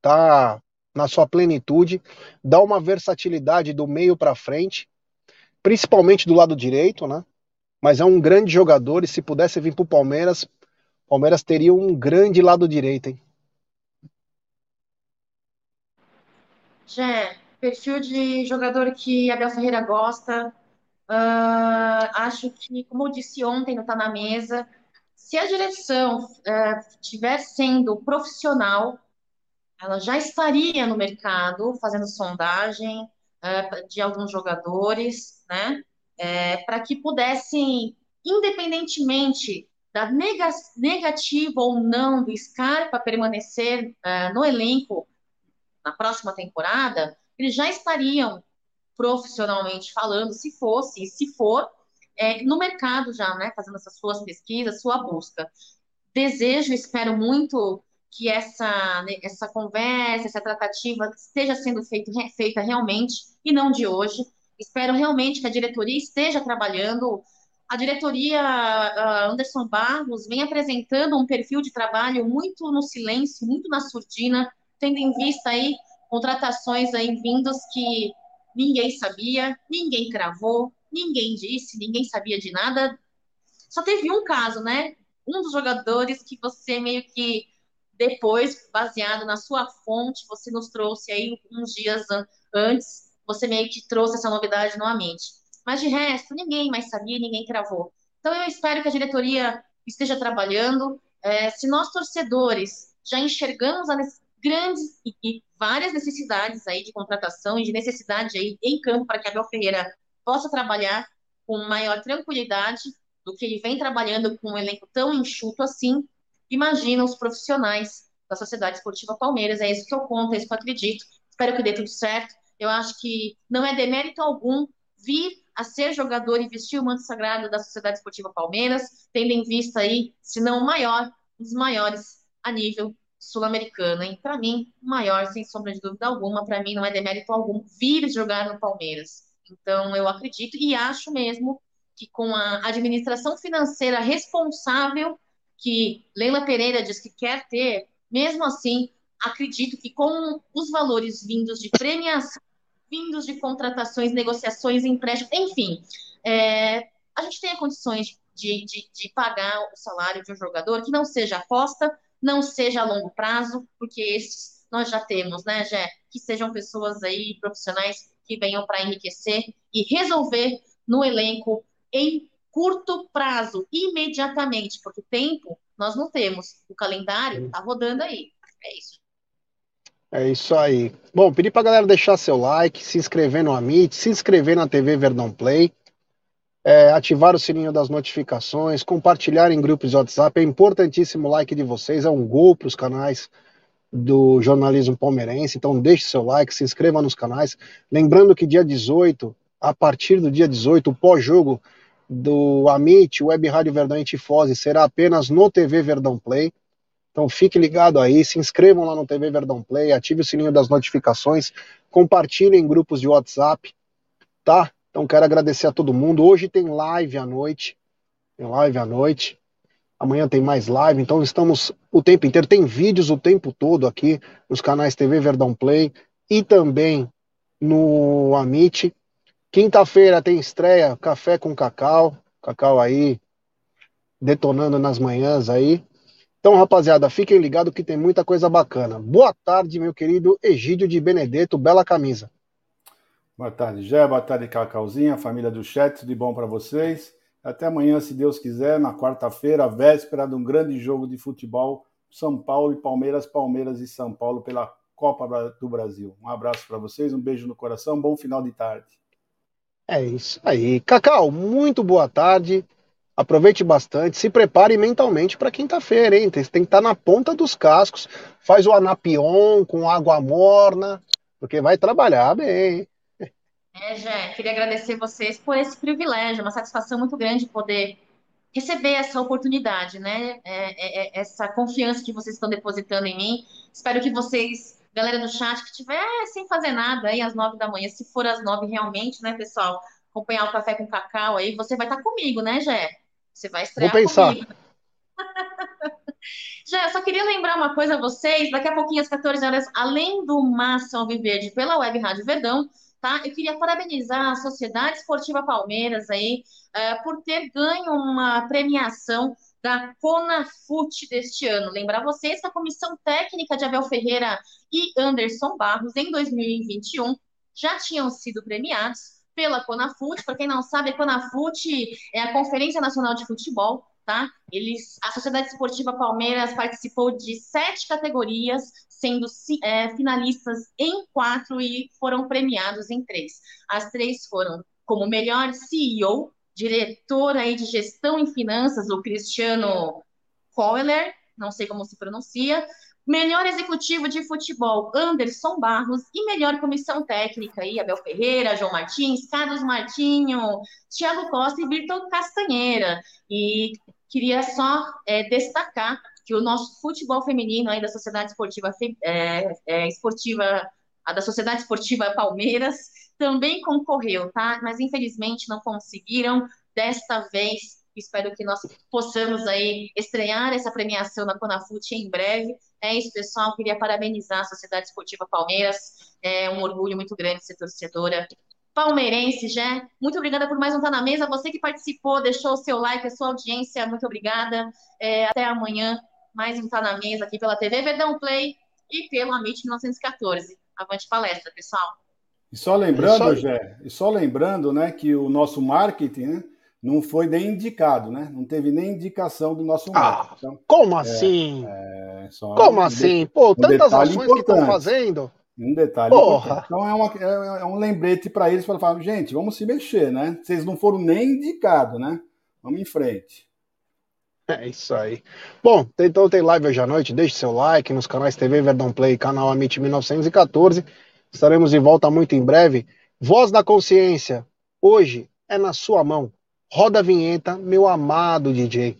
Speaker 1: tá na sua plenitude, dá uma versatilidade do meio para frente, principalmente do lado direito, né? Mas é um grande jogador e se pudesse vir para o Palmeiras, Palmeiras teria um grande lado direito, hein?
Speaker 3: Jé, perfil de jogador que Abel Ferreira gosta. Uh, acho que, como eu disse ontem, não está na mesa. Se a direção uh, estiver sendo profissional, ela já estaria no mercado fazendo sondagem, uh, de alguns jogadores, né? É, para que pudessem, independentemente da nega negativa ou não do Scarpa permanecer uh, no elenco na próxima temporada, eles já estariam profissionalmente falando, se fosse, se for, é, no mercado já, né, fazendo essas suas pesquisas, sua busca. Desejo, espero muito que essa, né, essa conversa, essa tratativa esteja sendo feito, feita realmente e não de hoje. Espero realmente que a diretoria esteja trabalhando. A diretoria Anderson Barros vem apresentando um perfil de trabalho muito no silêncio, muito na surdina, tendo em vista aí contratações aí vindos que ninguém sabia, ninguém cravou, ninguém disse, ninguém sabia de nada. Só teve um caso, né? Um dos jogadores que você meio que depois, baseado na sua fonte, você nos trouxe aí uns dias antes, você meio que trouxe essa novidade novamente. Mas de resto, ninguém mais sabia, ninguém cravou. Então eu espero que a diretoria esteja trabalhando. É, se nós torcedores já enxergamos as grandes e, várias necessidades aí de contratação e de necessidade aí em campo para que Abel Ferreira possa trabalhar com maior tranquilidade do que ele vem trabalhando com um elenco tão enxuto assim, imagina os profissionais da Sociedade Esportiva Palmeiras. É isso que eu conto, é isso que eu acredito. Espero que dê tudo certo. Eu acho que não é demérito algum vir a ser jogador e vestir o manto sagrado da Sociedade Esportiva Palmeiras, tendo em vista aí, se não o maior, um dos maiores a nível sul-americano. E para mim, maior, sem sombra de dúvida alguma, para mim não é demérito algum vir jogar no Palmeiras. Então, eu acredito e acho mesmo que com a administração financeira responsável que Leila Pereira diz que quer ter, mesmo assim, acredito que com os valores vindos de premiação, vindos de contratações, negociações, empréstimos, enfim, é, a gente tenha condições de, de, de, pagar o salário de um jogador que não seja aposta, não seja a longo prazo, porque esses nós já temos, né, Jé? Que sejam pessoas aí, profissionais que venham para enriquecer e resolver no elenco em curto prazo, imediatamente, porque tempo nós não temos. O calendário está rodando aí. É isso.
Speaker 1: É isso aí. Bom, pedi para galera deixar seu like, se inscrever no Amit, se inscrever na TV Verdão Play, é, ativar o sininho das notificações, compartilhar em grupos de WhatsApp. É importantíssimo o like de vocês, é um gol para os canais do jornalismo palmeirense. Então deixe seu like, se inscreva nos canais. Lembrando que dia 18, a partir do dia 18, o pós-jogo do Amit, Web Rádio Verdão e Tifose, será apenas no TV Verdão Play. Então fique ligado aí, se inscrevam lá no TV Verdão Play, ative o sininho das notificações, compartilhem em grupos de WhatsApp, tá? Então quero agradecer a todo mundo. Hoje tem live à noite, tem live à noite. Amanhã tem mais live, então estamos o tempo inteiro, tem vídeos o tempo todo aqui nos canais TV Verdão Play e também no Amit. Quinta-feira tem estreia Café com Cacau, Cacau aí detonando nas manhãs aí. Então, rapaziada, fiquem ligados que tem muita coisa bacana. Boa tarde, meu querido Egídio de Benedetto, bela camisa.
Speaker 2: Boa tarde, Jé, boa tarde, Cacauzinha, família do chat, tudo de bom para vocês. Até amanhã, se Deus quiser, na quarta-feira, véspera de um grande jogo de futebol, São Paulo e Palmeiras, Palmeiras e São Paulo pela Copa do Brasil. Um abraço para vocês, um beijo no coração, bom final de tarde.
Speaker 1: É isso aí. Cacau, muito boa tarde. Aproveite bastante, se prepare mentalmente para quinta-feira, hein? Você tem que estar tá na ponta dos cascos. Faz o anapion com água morna, porque vai trabalhar bem.
Speaker 3: É, Jé, queria agradecer vocês por esse privilégio, uma satisfação muito grande poder receber essa oportunidade, né? É, é, é, essa confiança que vocês estão depositando em mim. Espero que vocês, galera do chat, que tiver sem fazer nada aí às nove da manhã, se for às nove realmente, né, pessoal? Acompanhar o café com cacau aí, você vai estar comigo, né, Jé? Você vai estrear
Speaker 1: Vou pensar.
Speaker 3: comigo. (laughs) Já, eu só queria lembrar uma coisa a vocês, daqui a pouquinho às 14 horas, além do Massa Alviverde pela Web Rádio Verdão, tá? Eu queria parabenizar a Sociedade Esportiva Palmeiras aí uh, por ter ganho uma premiação da Conafut deste ano. Lembrar vocês que a comissão técnica de Abel Ferreira e Anderson Barros em 2021 já tinham sido premiados pela Conafut. Para quem não sabe, a Conafut é a Conferência Nacional de Futebol, tá? Eles, a Sociedade Esportiva Palmeiras participou de sete categorias, sendo é, finalistas em quatro e foram premiados em três. As três foram como melhor CEO, diretor aí de gestão em finanças, o Cristiano Kohler, não sei como se pronuncia, Melhor executivo de futebol, Anderson Barros. E melhor comissão técnica, aí, Abel Ferreira, João Martins, Carlos Martinho, Thiago Costa e Vitor Castanheira. E queria só é, destacar que o nosso futebol feminino aí da Sociedade Esportiva, é, é, Esportiva, da Sociedade Esportiva Palmeiras, também concorreu, tá? Mas infelizmente não conseguiram. Desta vez, espero que nós possamos aí estrear essa premiação na Conafute em breve é isso, pessoal. Queria parabenizar a Sociedade Esportiva Palmeiras. É um orgulho muito grande ser torcedora palmeirense, já. Muito obrigada por mais um Tá na Mesa. Você que participou, deixou o seu like, a sua audiência, muito obrigada. É, até amanhã, mais um Tá na Mesa aqui pela TV Verdão Play e pelo Amit 1914. Avante palestra, pessoal.
Speaker 2: E só lembrando, Jé, e só lembrando, né, que o nosso marketing, né, não foi nem indicado, né? Não teve nem indicação do nosso
Speaker 1: ah, então, como é, assim? É, como um assim? Pô, um tantas ações importante. que estão fazendo.
Speaker 2: Um detalhe Porra. Então é, uma, é, é um lembrete para eles para falar, gente, vamos se mexer, né? Vocês não foram nem indicados, né? Vamos em frente.
Speaker 1: É isso aí. Bom, então tem live hoje à noite. Deixe seu like nos canais TV Verdão Play, canal Amit 1914. Estaremos de volta muito em breve. Voz da Consciência, hoje é na sua mão. Roda a vinheta, meu amado DJ.